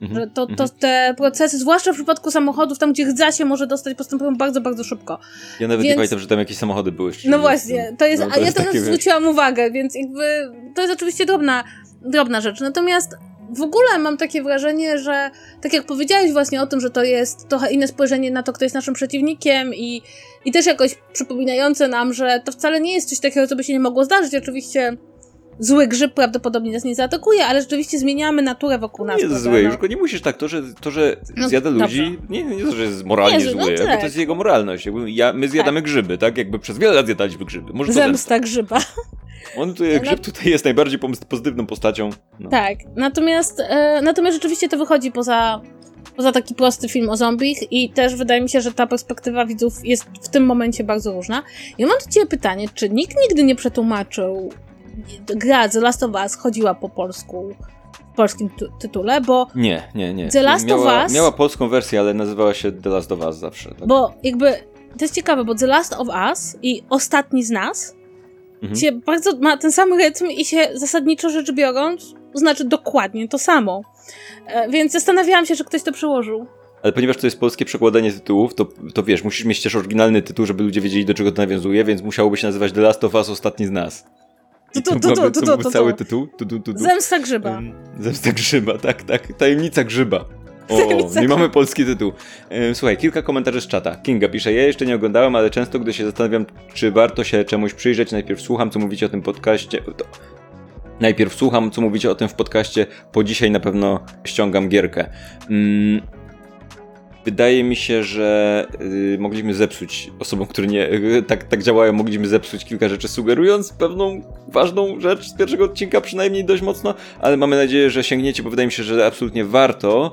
Mhm, że to, to mhm. te procesy, zwłaszcza w przypadku samochodów, tam gdzie rdza się może dostać, postępują bardzo, bardzo szybko. Ja nawet więc... nie pamiętam, że tam jakieś samochody były. No właśnie, to jest, no, to a ja teraz zwróciłam uwagę, więc jakby to jest oczywiście drobna, drobna rzecz. Natomiast w ogóle mam takie wrażenie, że tak jak powiedziałeś właśnie o tym, że to jest trochę inne spojrzenie na to, kto jest naszym przeciwnikiem i, i też jakoś przypominające nam, że to wcale nie jest coś takiego, co by się nie mogło zdarzyć. Oczywiście zły grzyb prawdopodobnie nas nie zaatakuje, ale rzeczywiście zmieniamy naturę wokół nas. Nie jest zły, No. już go nie musisz tak, to, że, to, że No, zjada dobrze. ludzi, nie, nie to, że jest moralnie Nie, no zły, tak. bo to jest jego moralność. Jakby ja, my zjadamy grzyby, tak? Jakby przez wiele lat zjadaliśmy grzyby. Może zemsta. Zemsta grzyba. On tutaj, grzyb tutaj jest najbardziej pozytywną postacią. No. Tak, natomiast, e, natomiast rzeczywiście to wychodzi poza, poza taki prosty film o zombich i też wydaje mi się, że ta perspektywa widzów jest w tym momencie bardzo różna. Ja mam do Ciebie pytanie, czy nikt nigdy nie przetłumaczył gra The Last of Us chodziła po polsku w polskim ty- tytule, bo, Nie, nie, nie. The Last of miała, Us- Miała polską wersję, ale nazywała się The Last of Us zawsze. Tak? bo jakby to jest ciekawe, bo The Last of Us i Ostatni z nas Mhm. się bardzo ma ten sam rytm i się zasadniczo rzecz biorąc znaczy dokładnie to samo. E, Więc zastanawiałam się, czy ktoś to przełożył. Ale ponieważ to jest polskie przekładanie tytułów, to, to wiesz, musisz mieć też oryginalny tytuł, żeby ludzie wiedzieli, do czego to nawiązuje, więc musiałoby się nazywać The Last of Us Ostatni z nas. Tu, tu, tu, tu, tu, byłby tu, cały tu. tytuł. Tu, tu, tu, tu. Zemsta grzyba. Em, Zemsta grzyba, tak, tak. Tajemnica grzyba. O, nie mamy polski tytuł. Słuchaj, kilka komentarzy z czata. Kinga pisze, ja jeszcze nie oglądałem, ale często, gdy się zastanawiam, czy warto się czemuś przyjrzeć, najpierw słucham, co mówicie o tym podcaście. To... Najpierw słucham, co mówicie o tym w podcaście, po dzisiaj na pewno ściągam gierkę. Mm, Wydaje mi się, że y, mogliśmy zepsuć osobom, które nie y, tak, tak działają, mogliśmy zepsuć kilka rzeczy, sugerując pewną ważną rzecz z pierwszego odcinka, przynajmniej dość mocno, ale mamy nadzieję, że sięgniecie, bo wydaje mi się, że absolutnie warto.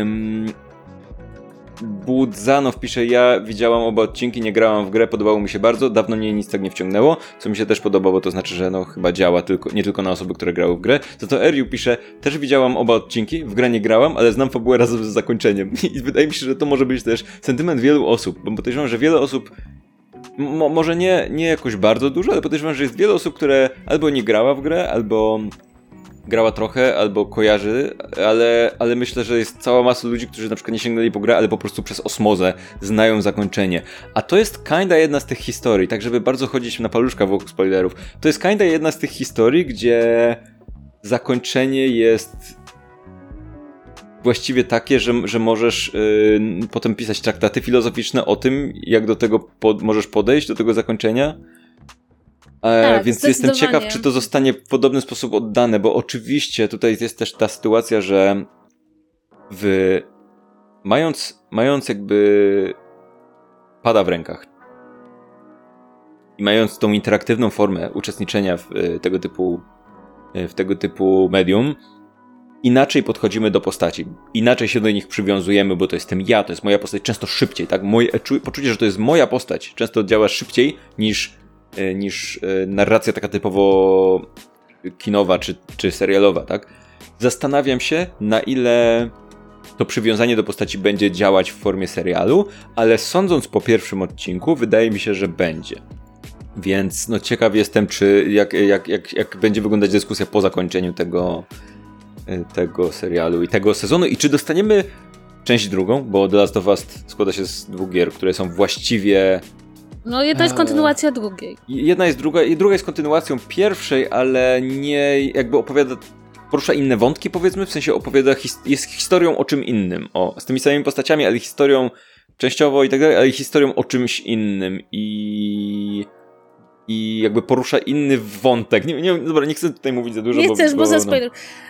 Ym... Budzanow pisze, ja widziałam oba odcinki, nie grałam w grę, podobało mi się bardzo, dawno mnie nic tak nie wciągnęło, co mi się też podoba, bo to znaczy, że no chyba działa tylko, nie tylko na osoby, które grały w grę. Za to Eriu pisze, też widziałam oba odcinki, w grę nie grałam, ale znam fabułę razem z zakończeniem. I wydaje mi się, że to może być też sentyment wielu osób, bo podejrzewam, że wiele osób Mo może nie, nie jakoś bardzo dużo, ale podejrzewam, że jest wiele osób, które albo nie grała w grę, albo grała trochę, albo kojarzy, ale, ale myślę, że jest cała masa ludzi, którzy na przykład nie sięgnęli po grę, ale po prostu przez osmozę znają zakończenie. A to jest kinda jedna z tych historii, tak żeby bardzo chodzić na paluszka wokół spoilerów. To jest kinda jedna z tych historii, gdzie zakończenie jest właściwie takie, że, że możesz y, potem pisać traktaty filozoficzne o tym, jak do tego pod, możesz podejść, do tego zakończenia. E, Tak, więc jestem ciekaw, czy to zostanie w podobny sposób oddane, bo oczywiście tutaj jest też ta sytuacja, że w, mając, mając jakby pada w rękach i mając tą interaktywną formę uczestniczenia w y, tego typu y, w tego typu medium, inaczej podchodzimy do postaci. Inaczej się do nich przywiązujemy, bo to jestem ja, to jest moja postać, często szybciej, tak? Moje czu- poczucie, że to jest moja postać, często działa szybciej niż, niż y, narracja taka typowo kinowa czy, czy serialowa, tak? Zastanawiam się, na ile to przywiązanie do postaci będzie działać w formie serialu, ale sądząc po pierwszym odcinku, wydaje mi się, że będzie. Więc no ciekaw jestem, czy jak, jak, jak, jak będzie wyglądać dyskusja po zakończeniu tego, y, tego serialu i tego sezonu i czy dostaniemy część drugą, bo The Last of Us składa się z dwóch gier, które są właściwie No i to jest Eee. kontynuacja drugiej. Jedna jest druga i druga jest kontynuacją pierwszej, ale nie jakby opowiada porusza inne wątki, powiedzmy, w sensie opowiada his jest historią o czym innym. O, z tymi samymi postaciami, ale historią częściowo i tak dalej, ale historią o czymś innym i i jakby porusza inny wątek. Nie, nie, dobra, nie chcę tutaj mówić za dużo, Nie bo, chcesz, bo bo,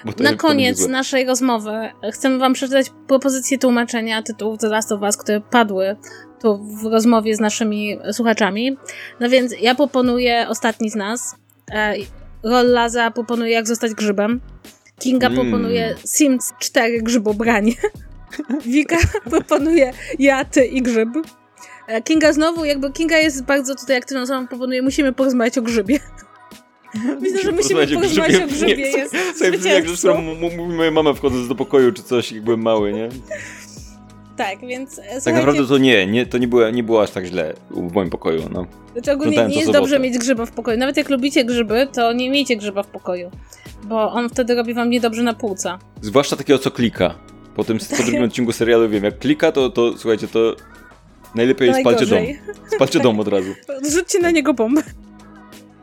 no, bo Na koniec naszej rozmowy chcemy wam przeczytać propozycje tłumaczenia tytułów The Last of Us, które padły tu w rozmowie z naszymi słuchaczami. No więc ja proponuję Ostatni z nas. E, Rollaza proponuje Jak zostać grzybem. Kinga Mm. proponuje Sims 4 grzybobranie. Wika proponuje Ja, ty i grzyb. E, Kinga znowu, jakby Kinga jest bardzo tutaj aktywną osobą, proponuje musimy porozmawiać o grzybie. Myślę, że musimy porozmawiać o grzybie. Nie, Jest Sobie brzmi jak rzecz, którą mówi moja mama wchodząc do pokoju czy coś, jak byłem mały, nie? Tak, więc e, Tak słuchajcie, naprawdę to nie, nie to nie było, nie było aż tak źle w moim pokoju, no. znaczy ogólnie nie jest dobrze mieć grzyba w pokoju. Nawet jak lubicie grzyby, to nie miejcie grzyba w pokoju. Bo on wtedy robi wam niedobrze na płuca. Zwłaszcza takiego, co klika. Po tym po drugim odcinku serialu wiem, jak klika, to, to słuchajcie, to najlepiej To spalcie dom. Spalcie dom od razu. Rzućcie na niego bombę.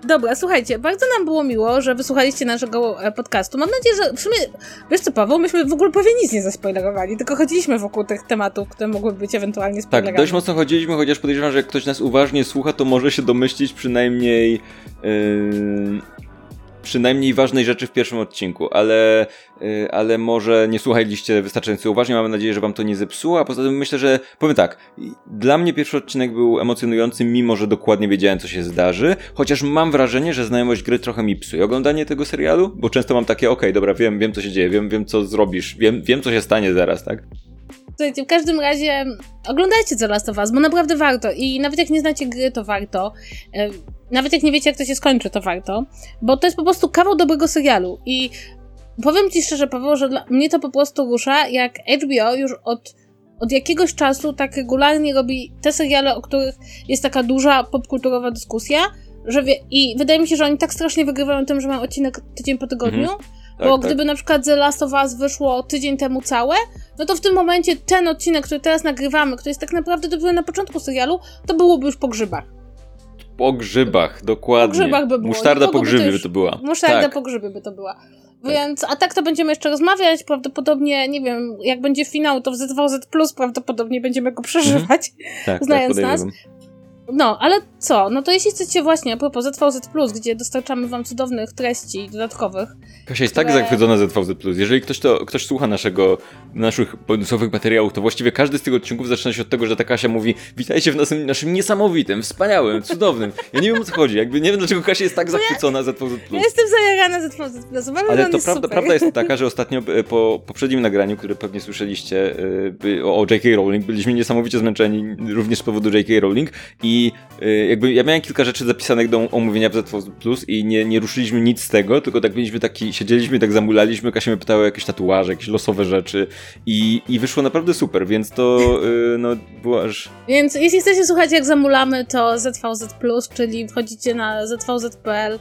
Dobra, słuchajcie, bardzo nam było miło, że wysłuchaliście naszego e, podcastu. Mam nadzieję, że w sumie, wiesz co Paweł, myśmy w ogóle prawie nic nie zaspoilerowali, tylko chodziliśmy wokół tych tematów, które mogłyby być ewentualnie Tak, spoilerami. dość mocno chodziliśmy, chociaż podejrzewam, że jak ktoś nas uważnie słucha, to może się domyślić przynajmniej yy, przynajmniej ważnej rzeczy w pierwszym odcinku, ale, y, ale może nie słuchaliście wystarczająco uważnie. Mamy nadzieję, że wam to nie zepsuło. A poza tym myślę, że powiem tak. Dla mnie pierwszy odcinek był emocjonujący, mimo że dokładnie wiedziałem, co się zdarzy. Chociaż mam wrażenie, że znajomość gry trochę mi psuje oglądanie tego serialu, bo często mam takie, okej, okay, dobra, wiem, wiem, co się dzieje, wiem, wiem, co zrobisz, wiem, wiem, co się stanie zaraz, tak? Słuchajcie, w każdym razie oglądajcie The Last of Us, bo naprawdę warto. I nawet jak nie znacie gry, to warto. Nawet jak nie wiecie, jak to się skończy, to warto. Bo to jest po prostu kawał dobrego serialu. I powiem ci szczerze, Paweł, że dla mnie to po prostu rusza, jak HBO już od, od jakiegoś czasu tak regularnie robi te seriale, o których jest taka duża popkulturowa dyskusja, że wie, i wydaje mi się, że oni tak strasznie wygrywają tym, że mają odcinek tydzień po tygodniu, mhm. tak, bo tak. gdyby na przykład The Last of Us wyszło tydzień temu całe, no to w tym momencie ten odcinek, który teraz nagrywamy, który jest tak naprawdę dopiero na początku serialu, to byłoby już po grzybach. Po grzybach, dokładnie. Po grzybach by było. Musztarda po grzyby by to, by to była. Musztarda tak. po grzyby by to była. Tak. Więc, a tak to będziemy jeszcze rozmawiać, prawdopodobnie, nie wiem, jak będzie finał, to w Plus prawdopodobnie będziemy go przeżywać, mm. tak, znając tak, nas. No, ale co? No to jeśli chcecie właśnie, a propos ZVZ+, gdzie dostarczamy wam cudownych treści dodatkowych. Kasia jest tak które... tak zachwycona ZVZ+. Jeżeli ktoś, to, ktoś słucha naszego, naszych bonusowych materiałów, to właściwie każdy z tych odcinków zaczyna się od tego, że ta Kasia mówi witajcie w naszym, naszym niesamowitym, wspaniałym, cudownym. Ja nie wiem o co chodzi. Jakby nie wiem dlaczego Kasia jest tak zachwycona ja, ZVZ+. Ja jestem zajarana ZVZ+. Uważam, ale to prawda, prawda jest taka, że ostatnio e, po poprzednim nagraniu, które pewnie słyszeliście e, o J.K. Rowling, byliśmy niesamowicie zmęczeni również z powodu J.K. Rowling i y, jakby ja miałem kilka rzeczy zapisanych do omówienia w ZV Plus i nie, nie ruszyliśmy nic z tego, tylko tak mieliśmy taki, siedzieliśmy tak zamulaliśmy, Kasia mnie pytała o jakieś tatuaże, jakieś losowe rzeczy i, i wyszło naprawdę super, więc to y, no było aż... Więc jeśli chcecie słuchać jak zamulamy, to ZVZ Plus, czyli wchodzicie na zvz.pl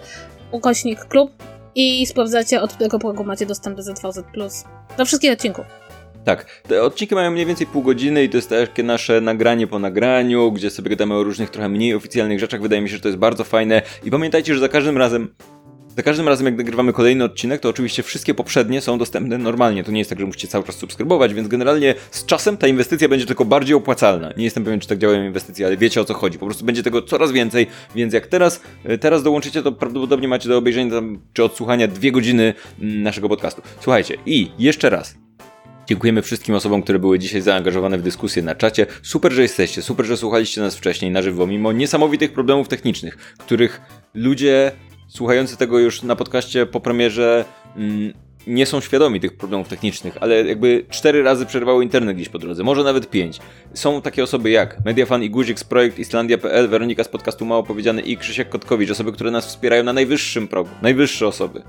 ukośnik klub i sprawdzacie od którego progu macie dostęp do ZVZ Plus. Do wszystkich odcinków. Tak, te odcinki mają mniej więcej pół godziny i to jest takie nasze nagranie po nagraniu, gdzie sobie gadamy o różnych trochę mniej oficjalnych rzeczach. Wydaje mi się, że to jest bardzo fajne i pamiętajcie, że za każdym razem za każdym razem, jak nagrywamy kolejny odcinek, to oczywiście wszystkie poprzednie są dostępne normalnie. To nie jest tak, że musicie cały czas subskrybować, więc generalnie z czasem ta inwestycja będzie tylko bardziej opłacalna. Nie jestem pewien, czy tak działają inwestycje, ale wiecie o co chodzi. Po prostu będzie tego coraz więcej, więc jak teraz, e, teraz dołączycie, to prawdopodobnie macie do obejrzenia czy odsłuchania dwie godziny mm, naszego podcastu. Słuchajcie, i jeszcze raz, Dziękujemy wszystkim osobom, które były dzisiaj zaangażowane w dyskusję na czacie. Super, że jesteście, super, że słuchaliście nas wcześniej na żywo, mimo niesamowitych problemów technicznych, których ludzie słuchający tego już na podcaście po premierze mm, nie są świadomi tych problemów technicznych, ale jakby cztery razy przerwało internet gdzieś po drodze, może nawet pięć. Są takie osoby jak Mediafan i Guzik z projekt Islandia.pl, Weronika z podcastu Mało Powiedziane i Krzysiek Kotkowicz, osoby, które nas wspierają na najwyższym progu, najwyższe osoby.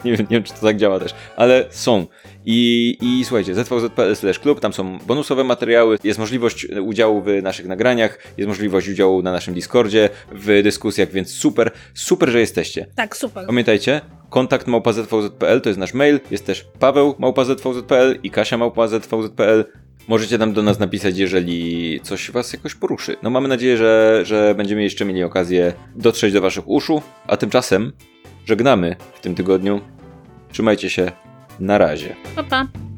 Nie wiem, nie wiem, czy to tak działa też, ale są. I, i słuchajcie, zvz.pl klub, tam są bonusowe materiały, jest możliwość udziału w naszych nagraniach, jest możliwość udziału na naszym Discordzie, w dyskusjach, więc super, super, że jesteście. Tak, super. Pamiętajcie, kontakt małpa.zvz.pl to jest nasz mail, jest też Paweł małpa.zvz.pl i Kasia małpa.zvz.pl. Możecie tam do nas napisać, jeżeli coś was jakoś poruszy. No mamy nadzieję, że, że będziemy jeszcze mieli okazję dotrzeć do waszych uszu, a tymczasem żegnamy w tym tygodniu. Trzymajcie się. Na razie. Pa, pa.